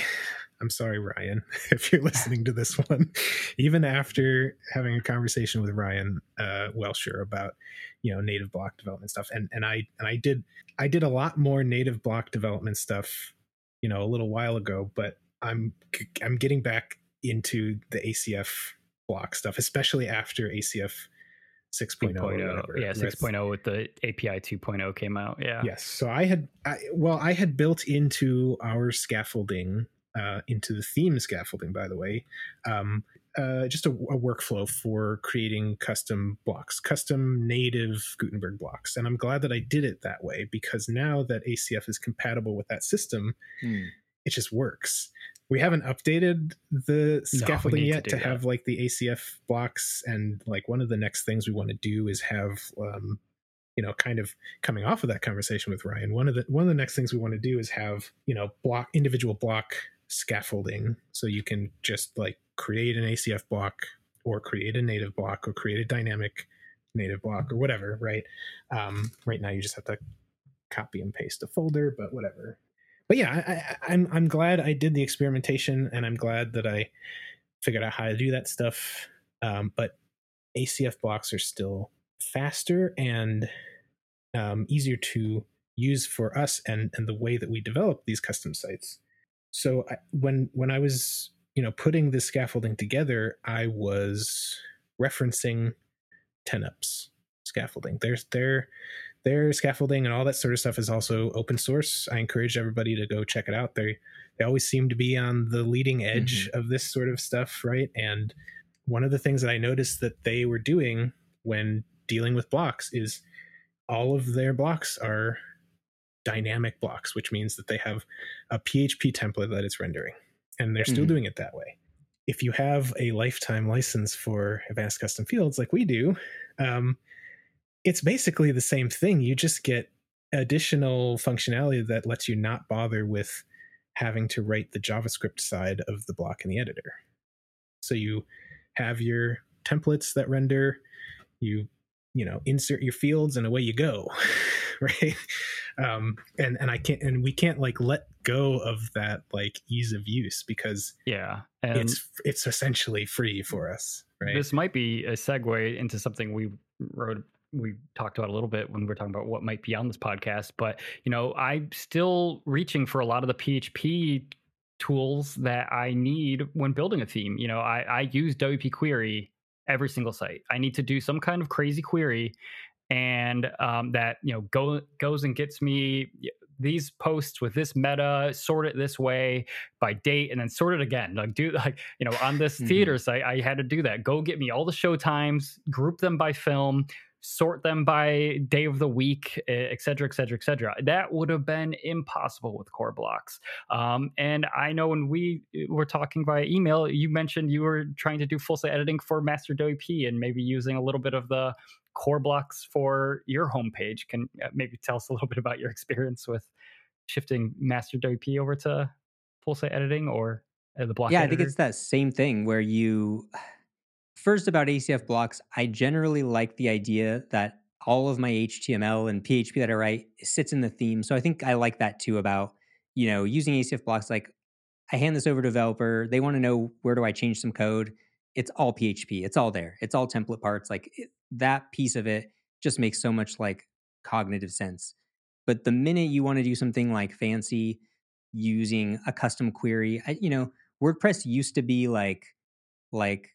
I'm sorry, Ryan, *laughs* if you're *laughs* listening to this one, even after having a conversation with Ryan uh, Welcher about you know native block development stuff, and and I and I did I did a lot more native block development stuff, you know, a little while ago, but I'm I'm getting back into the ACF block stuff, especially after ACF 6.0. 2.0. Yeah, 6.0 with the API 2.0 came out. Yeah. Yes. So I had, I, well, I had built into our scaffolding, uh, into the theme scaffolding, by the way, um, uh, just a, a, workflow for creating custom blocks, custom native Gutenberg blocks. And I'm glad that I did it that way because now that ACF is compatible with that system, hmm. it just works we haven't updated the scaffolding no, yet to, to have like the ACF blocks. And like one of the next things we want to do is have, um, you know, kind of coming off of that conversation with Ryan. One of the one of the next things we want to do is have you know block individual block scaffolding, so you can just like create an ACF block or create a native block or create a dynamic native block or whatever. Right. Um, right now, you just have to copy and paste a folder, but whatever but yeah, I, am I'm, I'm glad I did the experimentation, and I'm glad that I figured out how to do that stuff. Um, but ACF blocks are still faster and um, easier to use for us and and the way that we develop these custom sites. So I, when when I was you know putting this scaffolding together, I was referencing 10ups scaffolding. There's there their scaffolding and all that sort of stuff is also open source. I encourage everybody to go check it out. They they always seem to be on the leading edge mm-hmm. of this sort of stuff, right? And one of the things that I noticed that they were doing when dealing with blocks is all of their blocks are dynamic blocks, which means that they have a PHP template that it's rendering, and they're still mm-hmm. doing it that way. If you have a lifetime license for advanced custom fields like we do, um, it's basically the same thing. You just get additional functionality that lets you not bother with having to write the JavaScript side of the block in the editor. So you have your templates that render, you you know insert your fields and away you go, *laughs* right? Um, and and I can't and we can't like let go of that like ease of use because yeah, it's it's essentially free for us. Right. This might be a segue into something we wrote we talked about a little bit when we are talking about what might be on this podcast but you know i'm still reaching for a lot of the php tools that i need when building a theme you know i, I use wp query every single site i need to do some kind of crazy query and um, that you know go, goes and gets me these posts with this meta, sort it this way by date, and then sort it again. Like do like you know on this mm-hmm. theater site, I had to do that. Go get me all the show times, group them by film, sort them by day of the week, et cetera, et cetera, et cetera. That would have been impossible with core blocks. Um, and I know when we were talking via email, you mentioned you were trying to do full site editing for Master WP and maybe using a little bit of the core blocks for your homepage. Can uh, maybe tell us a little bit about your experience with shifting Master WP over to full site editing or uh, the block? Yeah, editor? I think it's that same thing where you First, about ACF blocks, I generally like the idea that all of my HTML and PHP that I write sits in the theme. So I think I like that too about, you know, using ACF blocks. Like I hand this over to developer, they want to know where do I change some code. It's all PHP. It's all there. It's all template parts. Like it, that piece of it just makes so much like cognitive sense. But the minute you want to do something like fancy using a custom query, I, you know, WordPress used to be like like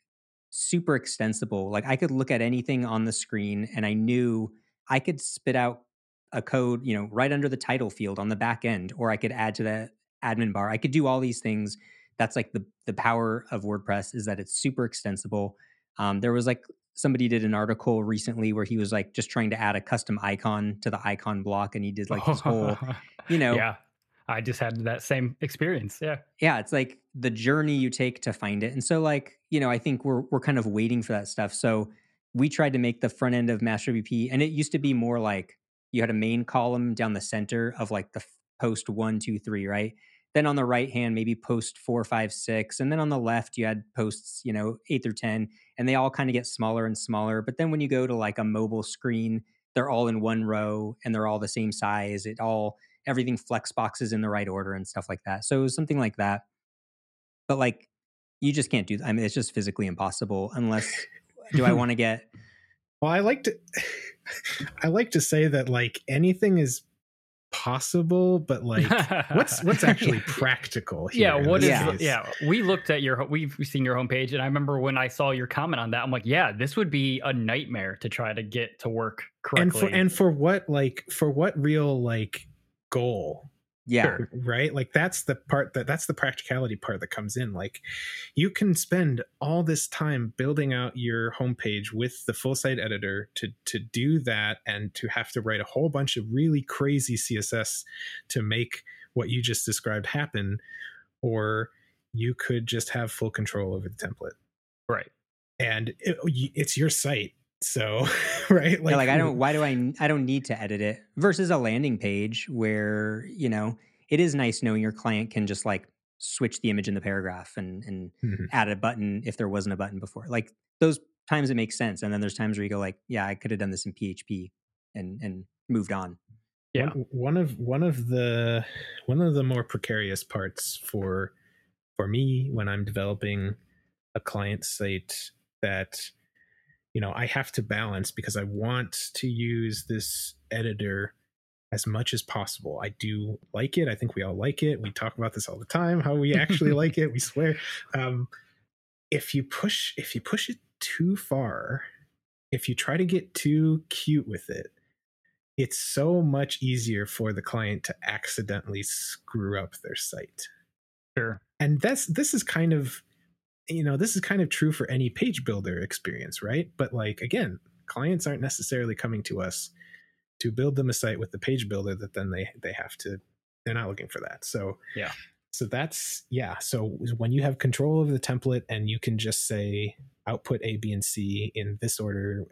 super extensible. Like I could look at anything on the screen and I knew I could spit out a code, you know, right under the title field on the back end, or I could add to the admin bar. I could do all these things. That's like the the power of WordPress is that it's super extensible. Um, there was like somebody did an article recently where he was like just trying to add a custom icon to the icon block, and he did like this whole, *laughs* you know, yeah. I just had that same experience. Yeah. Yeah. It's like the journey you take to find it. And so, like, you know, I think we're we're kind of waiting for that stuff. So we tried to make the front end of Master WP, and it used to be more like you had a main column down the center of like the post one, two, three, right? Then on the right hand, maybe post four, five, six. And then on the left, you had posts, you know, eight through 10, and they all kind of get smaller and smaller. But then when you go to like a mobile screen, they're all in one row and they're all the same size. It all everything flex boxes in the right order and stuff like that. So it was something like that. But like you just can't do that. I mean, it's just physically impossible unless *laughs* do I want to get Well, I like to *laughs* I like to say that like anything is possible, but like what's what's *laughs* actually practical here? yeah what is Yeah. yeah we looked at your we've seen your homepage and i remember when i saw your comment on that i'm like yeah this would be a nightmare to try to get to work correctly. and for and for what like for what real like goal. Yeah. *laughs* Right? Like that's the part that that's the practicality part that comes in. Like you can spend all this time building out your homepage with the full site editor to to do that and to have to write a whole bunch of really crazy css to make what you just described happen or you could just have full control over the template. Right. And it, it's your site so *laughs* right Like, like I don't. Why do I? I don't need to edit it. Versus a landing page where you know it is nice knowing your client can just like switch the image in the paragraph and and Mhm. add a button if there wasn't a button before. Like those times it makes sense, and then there's times where you go like, yeah, I could have done this in PHP and and moved on. Yeah. one, one of one of the one of the more precarious parts for for me when i'm developing a client site that you know i have to balance because i want to use this editor as much as possible. I do like it. I think we all like it. We talk about this all the time how we actually *laughs* like it we swear. Um if you push if you push it too far if you try to get too cute with it it's so much easier for the client to accidentally screw up their site. Sure. And that's this is kind of you know this is kind of true for any page builder experience right? But like again clients aren't necessarily coming to us to build them a site with the page builder that then they they have to they're not looking for that. So Yeah. so that's yeah. So when you have control of the template and you can just say output a b and c in this order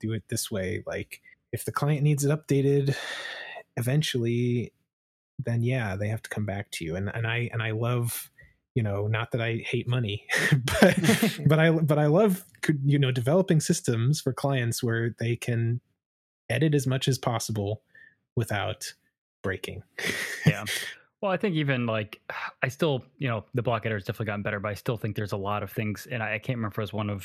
do it this way like if the client needs it updated eventually then yeah they have to come back to you. And and i and i love you know not that i hate money *laughs* but *laughs* but i but i love you know developing systems for clients where they can edit as much as possible without breaking. *laughs* Yeah. Well i think even like *sighs* i still you know the block editor has definitely gotten better but i still think there's a lot of things and i, I can't remember if it was one of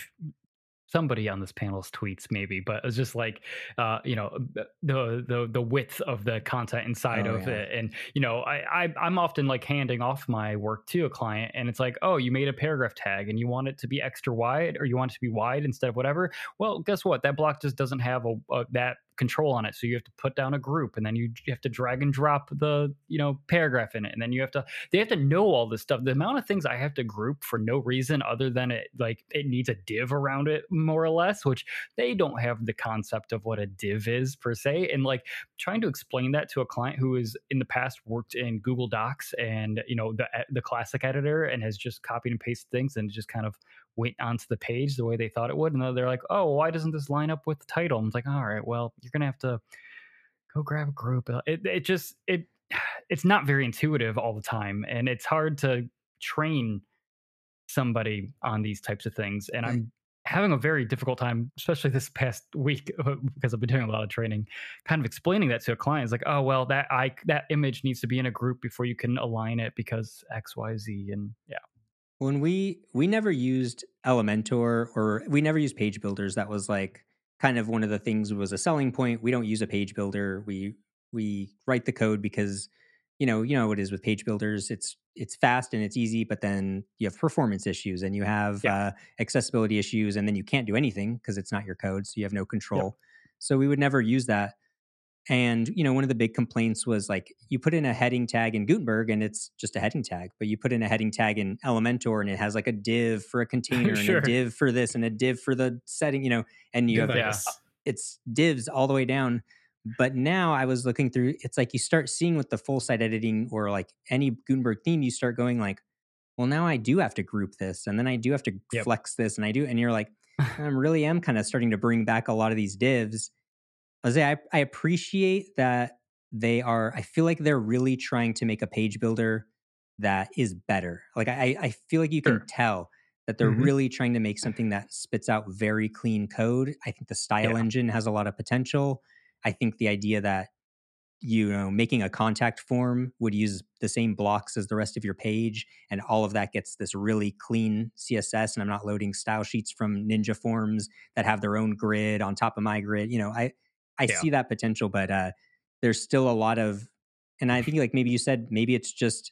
somebody on this panel's tweets maybe but it's just like uh you know the the the width of the content inside Oh, of yeah. it. And you know I, I i'm often like handing off my work to a client and it's like oh you made a paragraph tag and you want it to be extra wide or you want it to be wide instead of whatever? Well guess what? That block just doesn't have a, a that control on it. So you have to put down a group and then you, have to drag and drop the you know paragraph in it and then you have to they have to know all this stuff. The amount of things i have to group for no reason other than it like it needs a div around it more or less which they don't have the concept of what a div is per se and like trying to explain that to a client who has in the past worked in google docs and you know the the classic editor and has just copied and pasted things and just kind of went onto the page the way they thought it would and they're like oh why doesn't this line up with the title? And it's like all right well you're gonna have to go grab a group. Uh, it, it just it *sighs* it's not very intuitive all the time and it's hard to train somebody on these types of things and i'm having a very difficult time especially this past *laughs* week because i've been doing a lot of training kind of explaining that to a client. It's like oh well that i that image needs to be in a group before you can align it because xyz and yeah when we we never used elementor or we never used page builders. That was like kind of one of the things was a selling point. We don't use a page builder. We we write the code because you know you know what it is with page builders. It's it's fast and it's easy but then you have performance issues and you have Yeah. uh, accessibility issues and then you can't do anything because it's not your code so you have no control. So we would never use that and you know one of the big complaints was like you put in a heading tag in gutenberg and it's just a heading tag but you put in a heading tag in elementor and it has like a div for a container Sure. *laughs* and a div for this and a div for the setting you know and you have yeah. it's divs all the way down. But now I was looking through, it's like you start seeing with the full site editing or like any Gutenberg theme, you start going like, well, now I do have to group this and then I do have to Yep. flex this and I do. And you're like, *laughs* I really am kind of starting to bring back a lot of these divs. I say I, I appreciate that they are, I feel like they're really trying to make a page builder that is better. Like I, I feel like you can Sure. tell that they're Mhm. really trying to make something that spits out very clean code. I think the style Yeah. engine has a lot of potential. I think the idea that you know making a contact form would use the same blocks as the rest of your page and all of that gets this really clean css and i'm not loading style sheets from ninja forms that have their own grid on top of my grid you know i i Yeah. see that potential but uh there's still a lot of and I think like maybe you said maybe it's just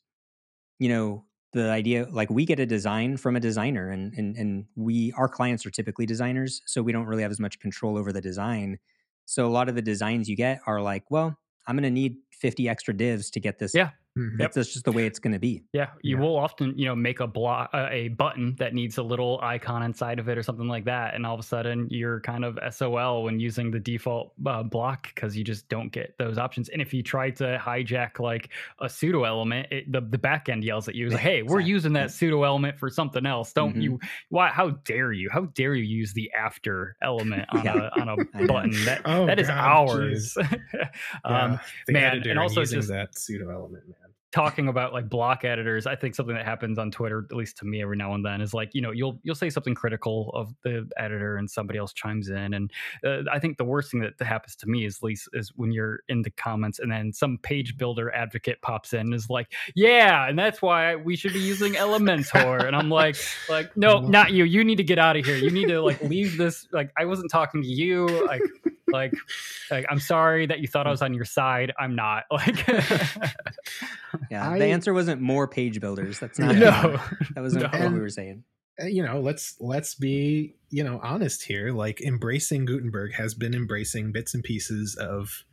you know the idea like we get a design from a designer and and and we our clients are typically designers so we don't really have as much control over the design so a lot of the designs you get are like well i'm going to need 50 extra divs to get this Yeah. Mhm. that's, that's just the way it's going to be Yeah, you Yeah. will often, you know, make a block, uh, a button that needs a little icon inside of it or something like that, and all of a sudden you're kind of SOL when using the default uh, block because you just don't get those options. And if you try to hijack like a pseudo element, it, the the back end yells at you, like, "Hey, we're Exactly. using that pseudo element for something else. Don't Mhm. you? Why? How dare you? How dare you use the after element on *laughs* Yeah. a on I a know. button? That Oh, that is God, ours." *laughs* um, Yeah, the man, and also using just- that pseudo element, man. talking about like block editors i think something that happens on twitter at least to me every now and then is like you know you'll you'll say something critical of the editor and somebody else chimes in and uh, i think the worst thing that happens to me is least is when you're in the comments and then some page builder advocate pops in and is like yeah and that's why we should be using elementor. And i'm like *laughs* like no not you. You need to get out of here. You need to like leave this like i wasn't talking to you. Like like *laughs* like i'm sorry that you thought i was on your side. I'm not. *laughs* Like *laughs* yeah I- the answer wasn't more page builders. That's not no. that wasn't No. what we were saying. Uh, you know let's let's be you know honest here. Like embracing gutenberg has been embracing bits and pieces of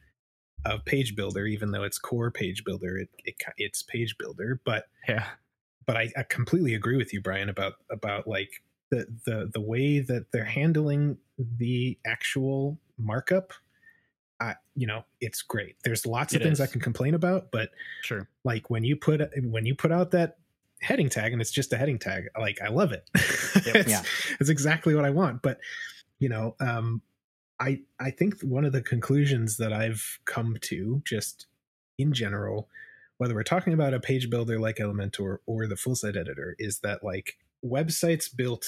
of page builder even though it's core page builder it, it it's page builder. But yeah. but I, I completely agree with you brian about about like the the the way that they're handling the actual markup I, you know it's great. There's lots of It things i can complain about but sure. like when you put when you put out that heading tag and it's just a heading tag like i love it. *laughs* It's, Yeah. it's exactly what i want but you know um i i think one of the conclusions that i've come to just in general whether we're talking about a page builder like elementor or the full site editor is that like websites built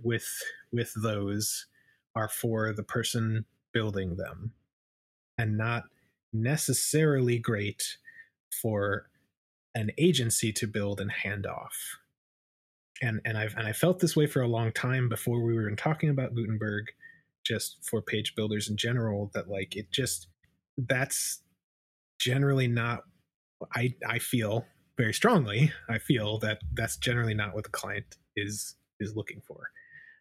with with those are for the person building them and not necessarily great for an agency to build and hand off. And and I've and I felt this way for a long time before we were even talking about Gutenberg, just for page builders in general, that like it just that's generally not I I feel very strongly, I feel that that's generally not what the client is is looking for.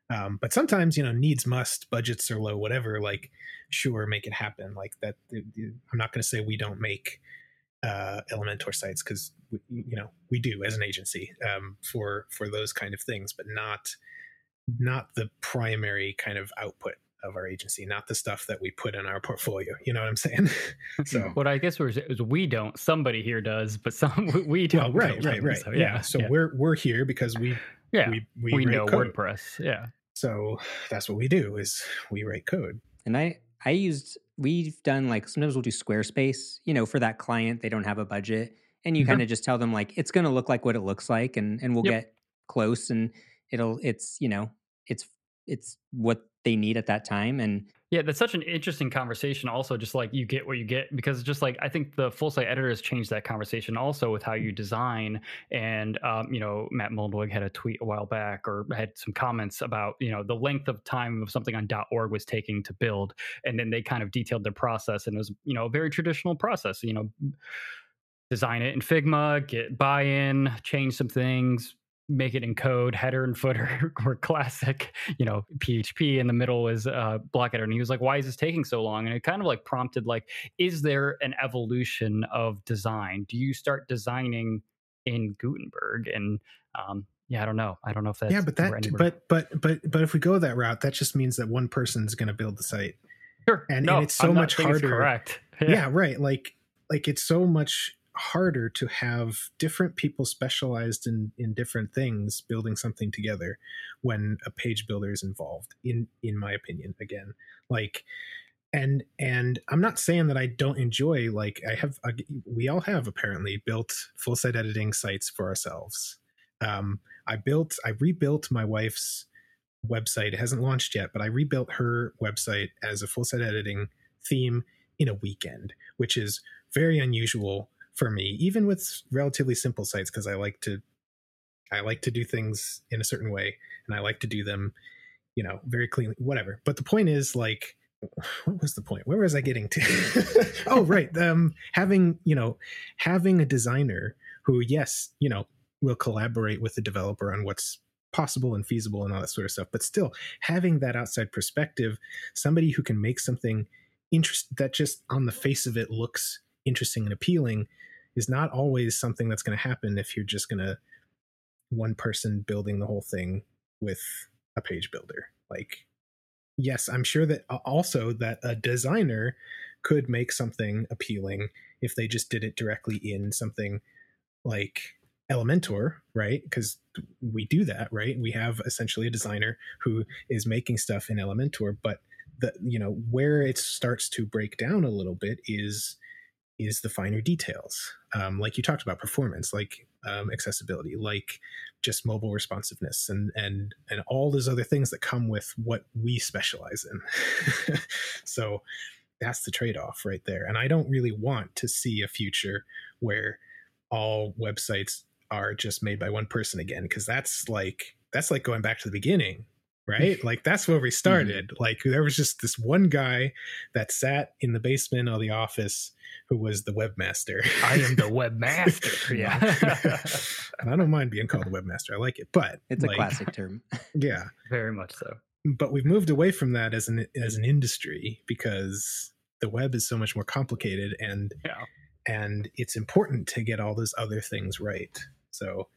Um, but sometimes you know needs must budgets are low whatever like sure make it happen. Like that i'm not going to say we don't make uh, elementor sites because you know we do as an agency um, for for those kind of things but not not the primary kind of output of our agency not the stuff that we put in our portfolio you know what i'm saying? *laughs* So what i guess was is we don't somebody here does but some *laughs* we- don't right right them, right. so, yeah, so we're we're here because we yeah we we, we, know code. wordpress yeah so that's what we do is we write code And I I used we've done like sometimes we'll do Squarespace, you know, for that client they don't have a budget, and you Mhm. kind of just tell them like it's going to look like what it looks like, and and we'll Yep. get close, and it'll it's you know it's it's what they need at that time, and Yeah, that's such an interesting conversation. Also, just like you get what you get because just like I think the full site editor has changed that conversation also with how you design. And um, you know, Matt Mullenweg had a tweet a while back or had some comments about you know the length of time of something on .org was taking to build, and then they kind of detailed their process, and it was you know a very traditional process. You know, design it in Figma, get buy-in, change some things, make it in code, header and footer *laughs* were classic, you know, PHP in the middle is uh block editor. And he was like, why is this taking so long? And it kind of like prompted like, is there an evolution of design? Do you start designing in Gutenberg? And um yeah, I don't know. I don't know if that's yeah but that but but but but if we go that route that just means that one person's going to build the site sure. and- no, and it's so much harder. correct. *laughs* yeah. right like like it's so much harder to have different people specialized in in different things building something together when a page builder is involved in in my opinion again. Like and and i'm not saying that i don't enjoy like i have uh, we all have apparently built full site editing sites for ourselves. Um i built i rebuilt my wife's website. It hasn't launched yet but i rebuilt her website as a full site editing theme in a weekend which is very unusual for me even with relatively simple sites because i like to i like to do things in a certain way and i like to do them you know very cleanly whatever but the point is like *sighs* what was the point? Where was I getting to? *laughs* oh, right. Um, having you know, having a designer who, yes, you know, will collaborate with the developer on what's possible and feasible and all that sort of stuff, but still having that outside perspective, somebody who can make something interest that just on the face of it looks interesting and appealing is not always something that's going to happen if you're just going to one person building the whole thing with a page builder like yes, I'm sure that also that a designer could make something appealing if they just did it directly in something like Elementor, right? Because we do that, right? We have essentially a designer who is making stuff in Elementor, but the you know where it starts to break down a little bit is is the finer details, um, like you talked about performance, like um, accessibility, like just mobile responsiveness, and and and all those other things that come with what we specialize in. *laughs* so that's the trade off right there. And I don't really want to see a future where all websites are just made by one person again, because that's like that's like going back to the beginning right? like that's where we mm-hmm. started. Mm-hmm. Like there was just this one guy that sat in the basement of the office who was the webmaster. I am the *laughs* webmaster. yeah. *laughs* and I don't mind being called a webmaster. I like it, but it's like, a classic term. *laughs* Yeah. Very much so. But we've moved away from that as an as an industry because the web is so much more complicated and yeah. and it's important to get all those other things right. So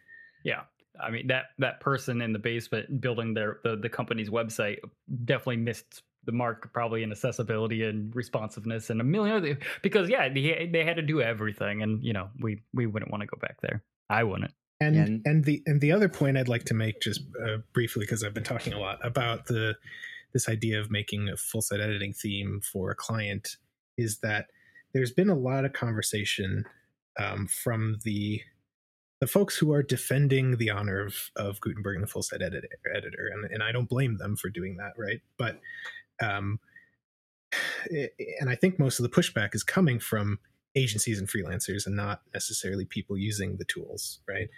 yeah I mean that that person in the basement building their the, the company's website definitely missed the mark probably in accessibility and responsiveness and a million other because yeah they, they had to do everything and you know we we wouldn't want to go back there. I wouldn't. And and, and the and the other point i'd like to make just uh, briefly because i've been talking a lot about the this idea of making a full site editing theme for a client is that there's been a lot of conversation um, from the the folks who are defending the honor of, of Gutenberg and the full set edit, editor, and, and I don't blame them for doing that, right? But um, *sighs* and I think most of the pushback is coming from agencies and freelancers and not necessarily people using the tools, right?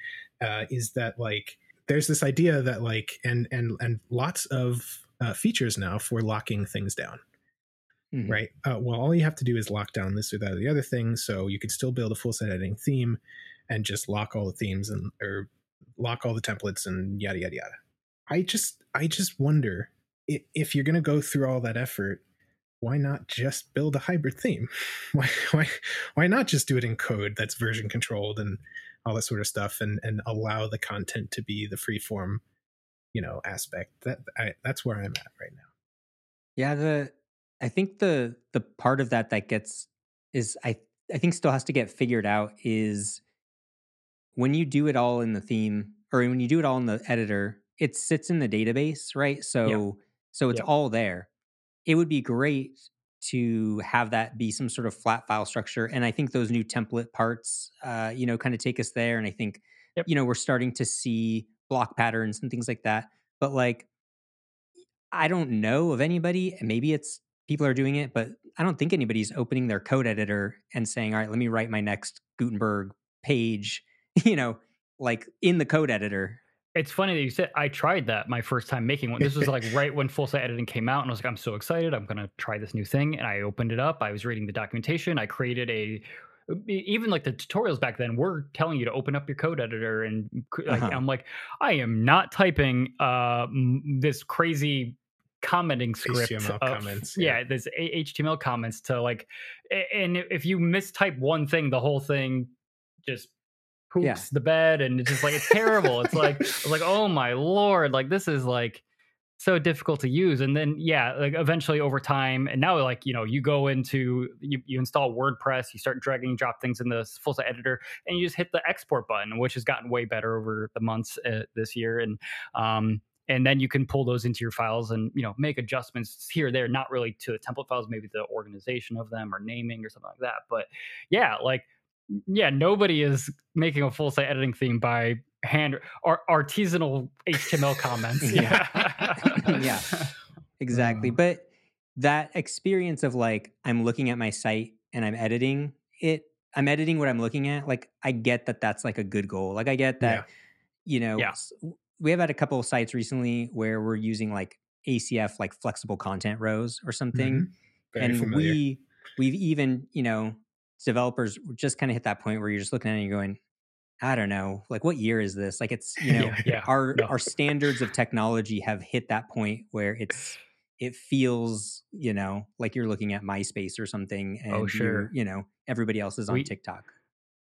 Uh, is that like there's this idea that like and and and lots of uh, features now for locking things down, Mm-hmm. right? Uh, well, all you have to do is lock down this or that or the other thing, so you could still build a full set editing theme and just lock all the themes and or lock all the templates and yada yada yada. I just I just wonder if, you're going to go through all that effort, why not just build a hybrid theme? *laughs* Why why why not just do it in code that's version controlled and all that sort of stuff and and allow the content to be the free form, you know, aspect. That I, that's where I'm at right now. Yeah, the I think the the part of that that gets is I I think still has to get figured out is when you do it all in the theme or when you do it all in the editor, it sits in the database, right? So yeah. so it's yeah. all there. It would be great to have that be some sort of flat file structure, and I think those new template parts, uh, you know, kind of take us there. And I think yep. you know we're starting to see block patterns and things like that. But like, I don't know of anybody. Maybe it's people are doing it, but I don't think anybody's opening their code editor and saying, "All right, let me write my next Gutenberg page." *laughs* you know, like in the code editor. It's funny that you said I tried that my first time making one. This was like right when full site editing came out, and I was like, I'm so excited. I'm gonna try this new thing. And I opened it up. I was reading the documentation. I created a even like the tutorials back then were telling you to open up your code editor and like, uh-huh. i'm like i am not typing uh this crazy commenting script HTML of, comments yeah. yeah there's html comments to like and if you mistype one thing the whole thing just poops yeah. the bed and it's just like it's terrible. it's like *laughs* it's like oh my lord, like this is like so difficult to use. And then yeah, like eventually over time, and now like you know you go into you, you install WordPress, you start dragging and drop things in the full site editor, and you just hit the export button, which has gotten way better over the months uh, this year. And um, and then you can pull those into your files and you know make adjustments here or there not really to the template files maybe the organization of them or naming or something like that but yeah like yeah, nobody is making a full site editing theme by hand or artisanal HTML *laughs* comments. yeah. *laughs* yeah. *laughs* Exactly. Um, but that experience of like I'm looking at my site and I'm editing it I'm editing what I'm looking at. Like I get that that's like a good goal. Like I get that yeah. you know yeah. we have had a couple of sites recently where we're using like ACF like flexible content rows or something. Mhm. And familiar. we we've even you know developers just kind of hit that point where you're just looking at it and you're going i don't know like what year is this like it's you *laughs* know yeah, yeah. our no. our standards of technology have hit that point where it's it feels you know like you're looking at myspace or something oh, and Oh, sure. you know everybody else is on We- tiktok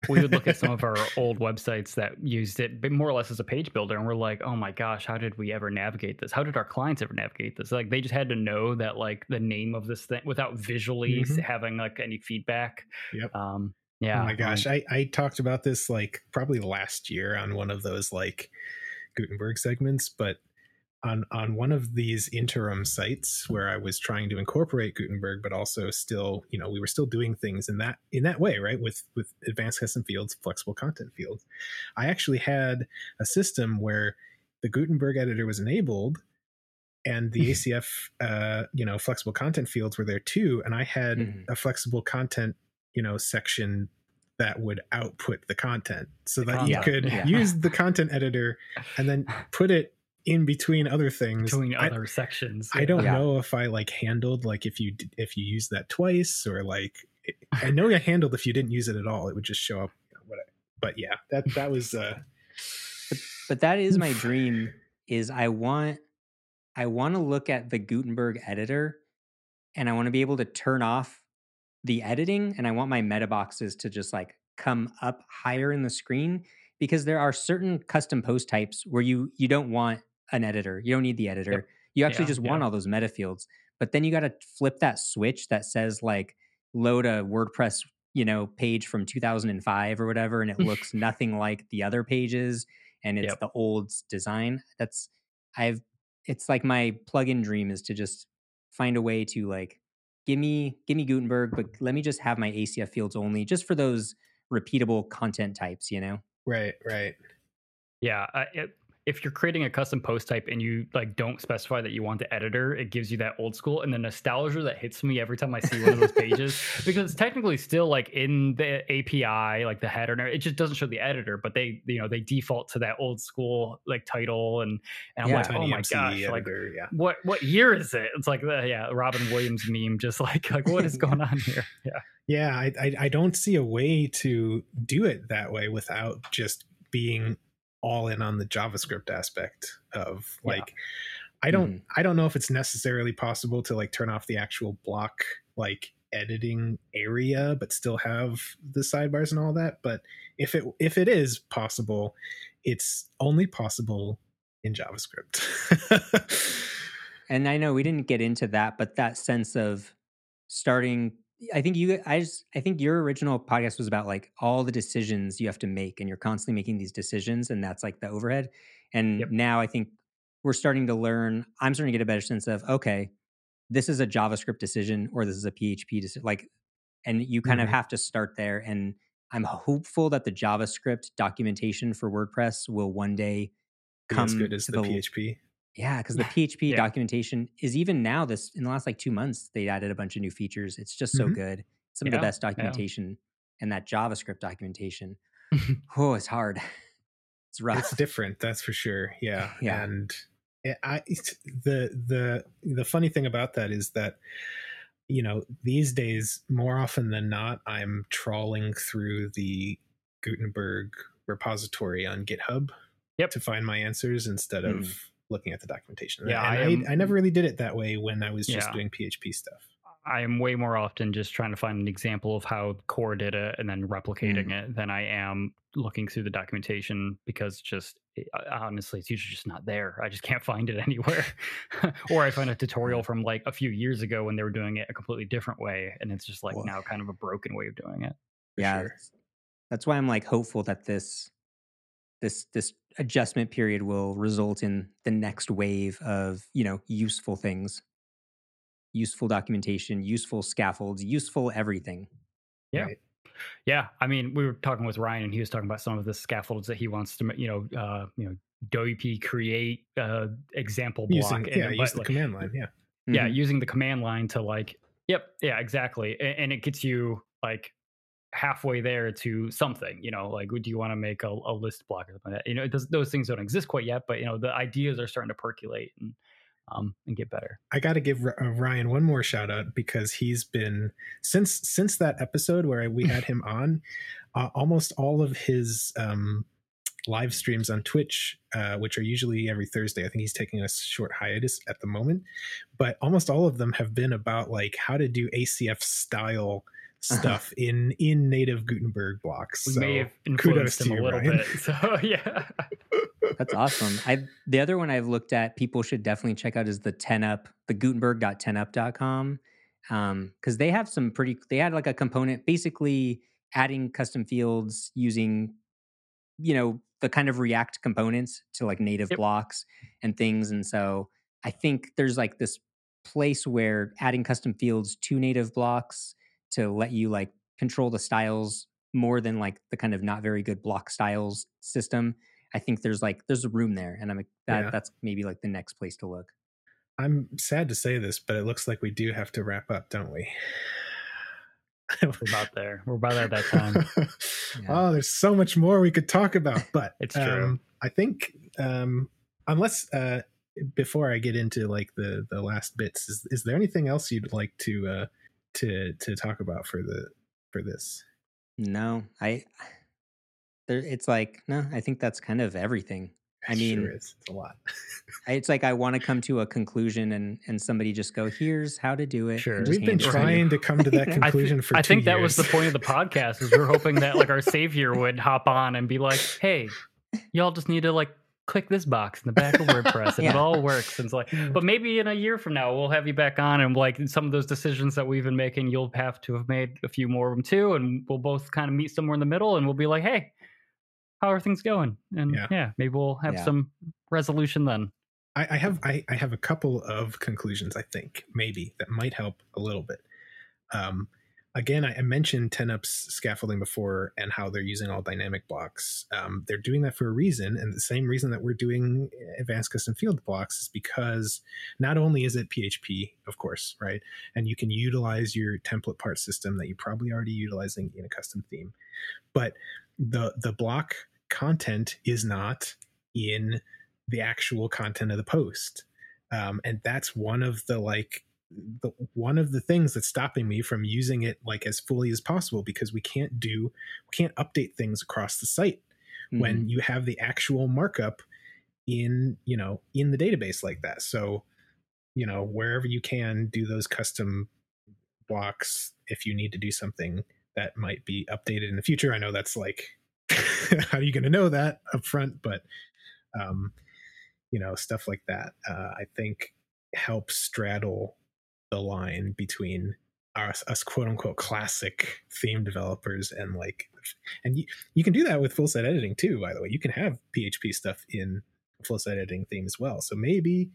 we would look at some of our old websites that used it but more or less as a page builder and we're like oh my gosh how did we ever navigate this how did our clients ever navigate this like they just had to know that like the name of this thing without visually Mhm. having like any feedback Yep. um yeah oh my gosh, I, I talked about this like probably last year on one of those like Gutenberg segments, but on on one of these interim sites where I was trying to incorporate Gutenberg, but also still, you know, we were still doing things in that in that way, right? With with advanced custom fields, flexible content fields. I actually had a system where the Gutenberg editor was enabled and the ACF uh, you know, flexible content fields were there too. And I had Mhm. a flexible content, you know, section that would output the content so that you content, could yeah. use *laughs* the content editor and then put it in between other things. between I, other sections I don't Yeah. know if I like handled like if you if you use that twice or like I know I handled if you didn't use it at all, it would just show up. You know, whatever. But yeah, that that was uh but that is my dream is i want i want to look at the gutenberg editor and i want to be able to turn off the editing and i want my meta boxes to just like come up higher in the screen because there are certain custom post types where you you don't want an editor you don't need the editor you actually Yeah, just want yeah. all those meta fields but then you got to flip that switch that says like load a wordpress you know page from 2005 or whatever and it *laughs* looks nothing like the other pages and it's Yep. the old design that's i've it's like my plug-in dream is to just find a way to like give me give me gutenberg but let me just have my acf fields only just for those repeatable content types you know right, right. Yeah, uh, it, if you're creating a custom post type and you like don't specify that you want the editor, it gives you that old school and the nostalgia that hits me every time I see one of those pages *laughs* because it's technically still like in the API, like the header. It just doesn't show the editor, but they you know they default to that old school like title and and I'm like, oh my MC gosh, like yeah. what what year is it? It's like the yeah Robin Williams meme, just like like what is *laughs* going on here? Yeah. Yeah, I, I I don't see a way to do it that way without just being all in on the JavaScript aspect of Yeah. like I don't Mhm. I don't know if it's necessarily possible to like turn off the actual block like editing area but still have the sidebars and all that but if it if it is possible it's only possible in JavaScript. *laughs* and i know we didn't get into that but that sense of starting i think you i just i think your original podcast was about like all the decisions you have to make and you're constantly making these decisions and that's like the overhead and Yep. now i think we're starting to learn i'm starting to get a better sense of okay this is a javascript decision or this is a php decision like and you kind of Mhm. have to start there and i'm hopeful that the javascript documentation for wordpress will one day come as good as the the PHP. Yeah, because the PHP Yeah. documentation is even now this in the last like two months they added a bunch of new features. It's just so Mhm. good. Some of the best yeah. documentation and that JavaScript documentation. *laughs* oh, it's hard. *laughs* It's rough. it's different that's for sure yeah *laughs* Yeah. and it, i it's, the the the funny thing about that is that you know these days more often than not i'm trawling through the gutenberg repository on github Yep. to find my answers instead of Mm. Looking at the documentation Yeah, I I, am- I, never really did it that way when i was just Yeah. doing php stuff I am way more often just trying to find an example of how core did it and then replicating Mm. it than I am looking through the documentation because just uh, honestly, it's usually just not there. I just can't *laughs* find it anywhere. *laughs* or I find a tutorial from like a few years ago when they were doing it a completely different way, and it's just like Well- now kind of a broken way of doing it. yeah. sure. That's why I'm like hopeful that this this this adjustment period will result in the next wave of, you know, useful things. Useful documentation, useful scaffolds, useful everything. Yeah. Right. Yeah, I mean, we were talking with Ryan, and he was talking about some of the scaffolds that he wants to, you know, uh, you know, WP create uh, example block. using and yeah then- use the like, command line yeah yeah Mhm. using the command line to like yep yeah exactly A- and, it gets you like halfway there to something you know like do you want to make a, a list block or something like that you know does, those things don't exist quite yet but you know the ideas are starting to percolate and um, and get better. I got to give uh, Ryan one more shout out because he's been since since that episode where we had him on, uh, almost all of his um, live streams on Twitch, uh, which are usually every Thursday. I think he's taking a short hiatus at the moment, but almost all of them have been about like how to do ACF style stuff *laughs* in in native Gutenberg blocks. We so may have influenced him a little Ryan. bit. So *laughs* yeah. That's awesome. I the other one I've looked at, people should definitely check out is the 10up, the gutenberg.10up.com. Um, because they have some pretty they had like a component basically adding custom fields using, you know, the kind of React components to like native Yep. blocks and things. And so I think there's like this place where adding custom fields to native blocks to let you like control the styles more than like the kind of not very good block styles system. I think there's like there's a room there, and I'm like that. Yeah. That's maybe like the next place to look. I'm sad to say this, but it looks like we do have to wrap up, don't we? *laughs* *laughs* We're about there. We're about at that time. *laughs* Oh, there's so much more we could talk about, but It's true. Um, I think um, unless uh, before I get into like the the last bits, is, is there anything else you'd like to uh, to to talk about for the for this? No, I there. It's like no. I think that's kind of everything. I mean- sure it's a lot. *laughs* It's like I want to come to a conclusion, and and somebody just go, "Here's how to do it." Sure. We've been hand to trying to *laughs* come to that conclusion I, for. I two think that was the point of the podcast is we're hoping that like our savior would hop on and be like, *laughs* "Hey, y'all just need to like click this box in the back of WordPress and it *laughs* all works." And it's like, but maybe in a year from now we'll have you back on and like some of those decisions that we've been making, you'll have to have made a few more of them too, and we'll both kind of meet somewhere in the middle, and we'll be like, "Hey, how are things going?" And Yeah. yeah, maybe we'll have Yeah. some resolution then. I, I have I, I have a couple of conclusions. I think maybe that might help a little bit. Um, again, I, mentioned 10up's scaffolding before and how they're using all dynamic blocks. Um, they're doing that for a reason, and the same reason that we're doing advanced custom field blocks is because not only is it PHP, of course, right, and you can utilize your template part system that you're probably already utilizing in a custom theme, but the the block content is not in the actual content of the post um, and that's one of the like the one of the things that's stopping me from using it like as fully as possible because we can't do we can't update things across the site when Mhm. you have the actual markup in you know in the database like that. So you know wherever you can do those custom blocks if you need to do something that might be updated in the future. I know that's like *laughs* how are you going to know that up front but um you know stuff like that uh, i think helps straddle the line between us, us quote unquote classic theme developers and like and you, you can do that with full site editing too by the way. You can have php stuff in full site editing theme as well. So maybe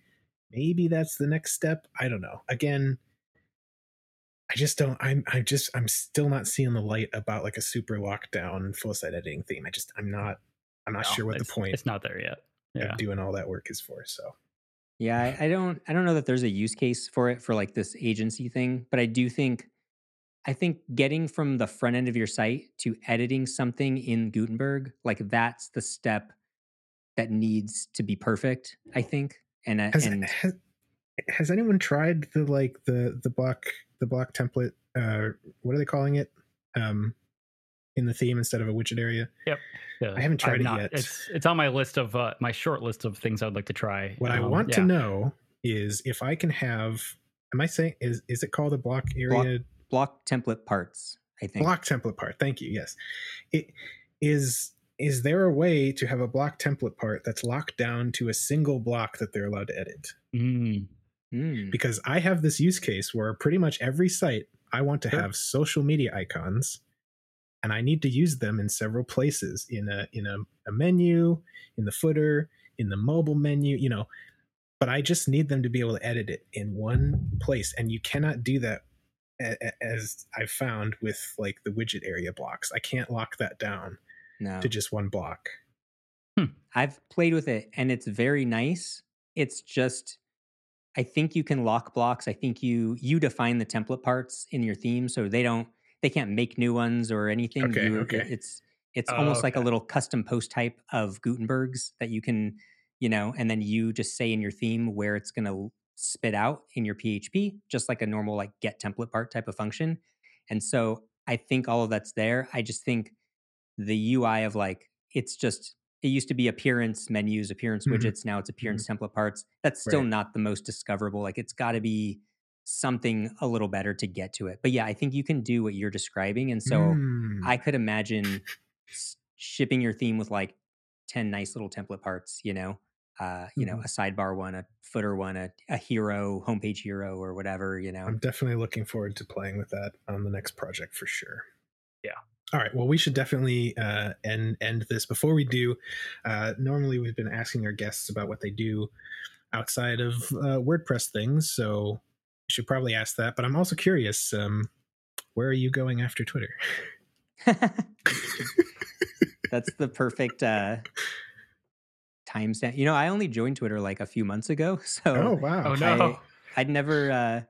maybe that's the next step. I don't know. Again i just don't i'm i just i'm still not seeing the light about like a super lockdown full site editing theme. I just i'm not i'm not No, sure what the point It's not there yet. Yeah. of doing all that work is for so Yeah, I, I don't I don't know that there's a use case for it for like this agency thing, but I do think I think getting from the front end of your site to editing something in Gutenberg, like that's the step that needs to be perfect, I think. And has, and has has anyone tried the like the the block the block template uh what are they calling it um in the theme instead of a widget area. Yeah, I haven't tried I've it not- yet. It's it's on my list of uh, my short list of things I'd like to try. what i Um, want to know is if i can have am i saying is is it called a block area? Block template parts, I think. block template part. Thank you. Yes. It is is there a way to have a block template part that's locked down to a single block that they're allowed to edit? Mm, Mm, because I have this use case where pretty much every site I want to Sure. have social media icons and I need to use them in several places in a in a, a menu, in the footer, in the mobile menu, you know, but I just need them to be able to edit it in one place and you cannot do that a- a- as I've found with like the widget area blocks. I can't lock that down no. to just one block. Hmm. I've played with it and it's very nice. It's just I think you can lock blocks. I think you you define the template parts in your theme so they don't they can't make new ones or anything. Okay, You- okay. It's it's Oh, almost like a little custom post type of Gutenberg's that you can, you know, and then you just say in your theme where it's going to spit out in your PHP, just like a normal like get template part type of function. And so I think all of that's there. I just think the UI of like it's just it used to be appearance menus, appearance Mhm. widgets. Now it's appearance template parts. That's still Right. not the most discoverable. Like it's got to be something a little better to get to it. But yeah, I think you can do what you're describing. And so Mm. I could imagine *laughs* shipping your theme with like 10 nice little template parts, you know, uh, you know, Mhm. a sidebar one, a footer one, a, a hero, homepage hero or whatever, you know. I'm definitely looking forward to playing with that on the next project for sure. Yeah. All right. Well, we should definitely uh, end end this. Before we do, uh, normally we've been asking our guests about what they do outside of uh, WordPress things, so should probably ask that. But I'm also curious. Um, where are you going after Twitter? *laughs* That's the perfect uh timestamp. You know, I only joined Twitter like a few months ago, *laughs* so oh wow! Oh no. I'd never uh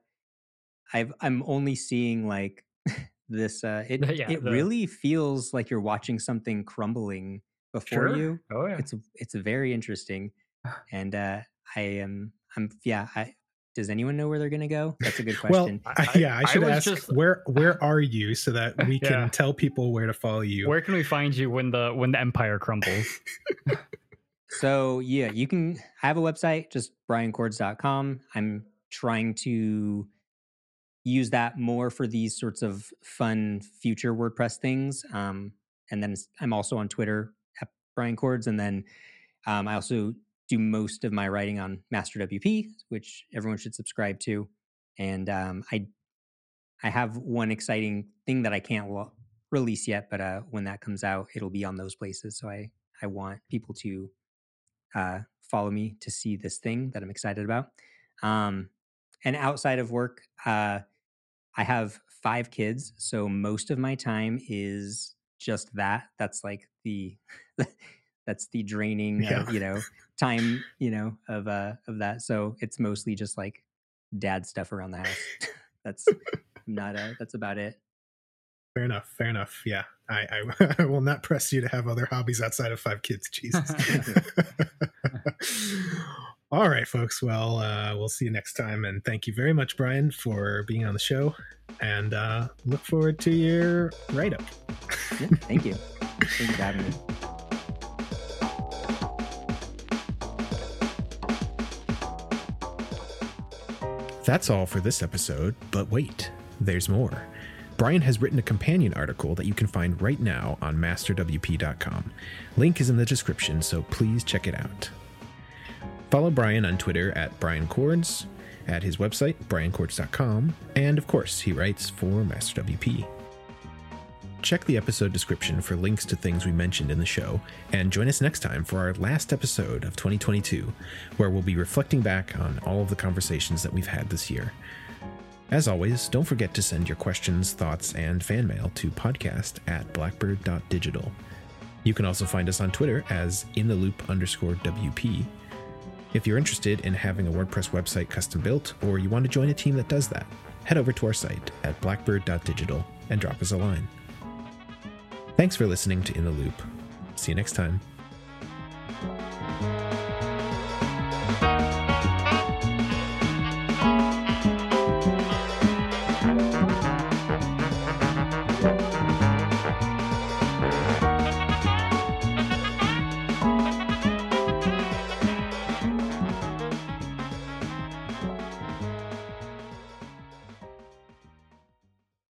I've I'm only seeing like *laughs* this uh it Yeah, it the- really feels like you're watching something crumbling before Sure. you. Oh yeah. It's it's very interesting. *sighs* And uh I am I'm yeah, I does anyone know where they're gonna go? That's a good question. I, I- yeah, I I should was ask just- where where *laughs* are you so that we can Yeah. tell people where to follow you. Where can we find you when the when the empire crumbles? *laughs* So yeah, you can I have a website, just briancoords.com. I'm trying to use that more for these sorts of fun future WordPress things. Um, and then I'm also on Twitter at Brian Coords. And then um, I also do most of my writing on Master WP, which everyone should subscribe to. And um, I I have one exciting thing that I can't lo- release yet, but uh, when that comes out, it'll be on those places. So I I want people to uh, follow me to see this thing that I'm excited about. Um, and outside of work, uh, I have five kids, so most of my time is just that. That's like the *laughs* that's the draining, Yeah. uh, you know, time, you know, of uh of that. So it's mostly just like dad stuff around the house. *laughs* that's not uh that's about it. Fair enough. Fair enough. Yeah, I, I, *laughs* I will not press you to have other hobbies outside of five kids. Jesus. *laughs* All right, folks. Well, uh, we'll see you next time, and thank you very much, Brian, for being on the show. And uh, look forward to your write up. Yeah, thank you. Thank you for having me. That's all for this episode, but wait, there's more. Brian has written a companion article that you can find right now on masterwp.com. Link is in the description, so please check it out. Follow Brian on Twitter at Brian Coords, at his website, briancoords.com, and of course, he writes for MasterWP. Check the episode description for links to things we mentioned in the show, and join us next time for our last episode of 2022, where we'll be reflecting back on all of the conversations that we've had this year. As always, don't forget to send your questions, thoughts, and fan mail to podcast at blackbird.digital. You can also find us on Twitter as in the loop underscore WP. If you're interested in having a WordPress website custom built, or you want to join a team that does that, head over to our site at blackbird.digital and drop us a line. Thanks for listening to In the Loop. See you next time.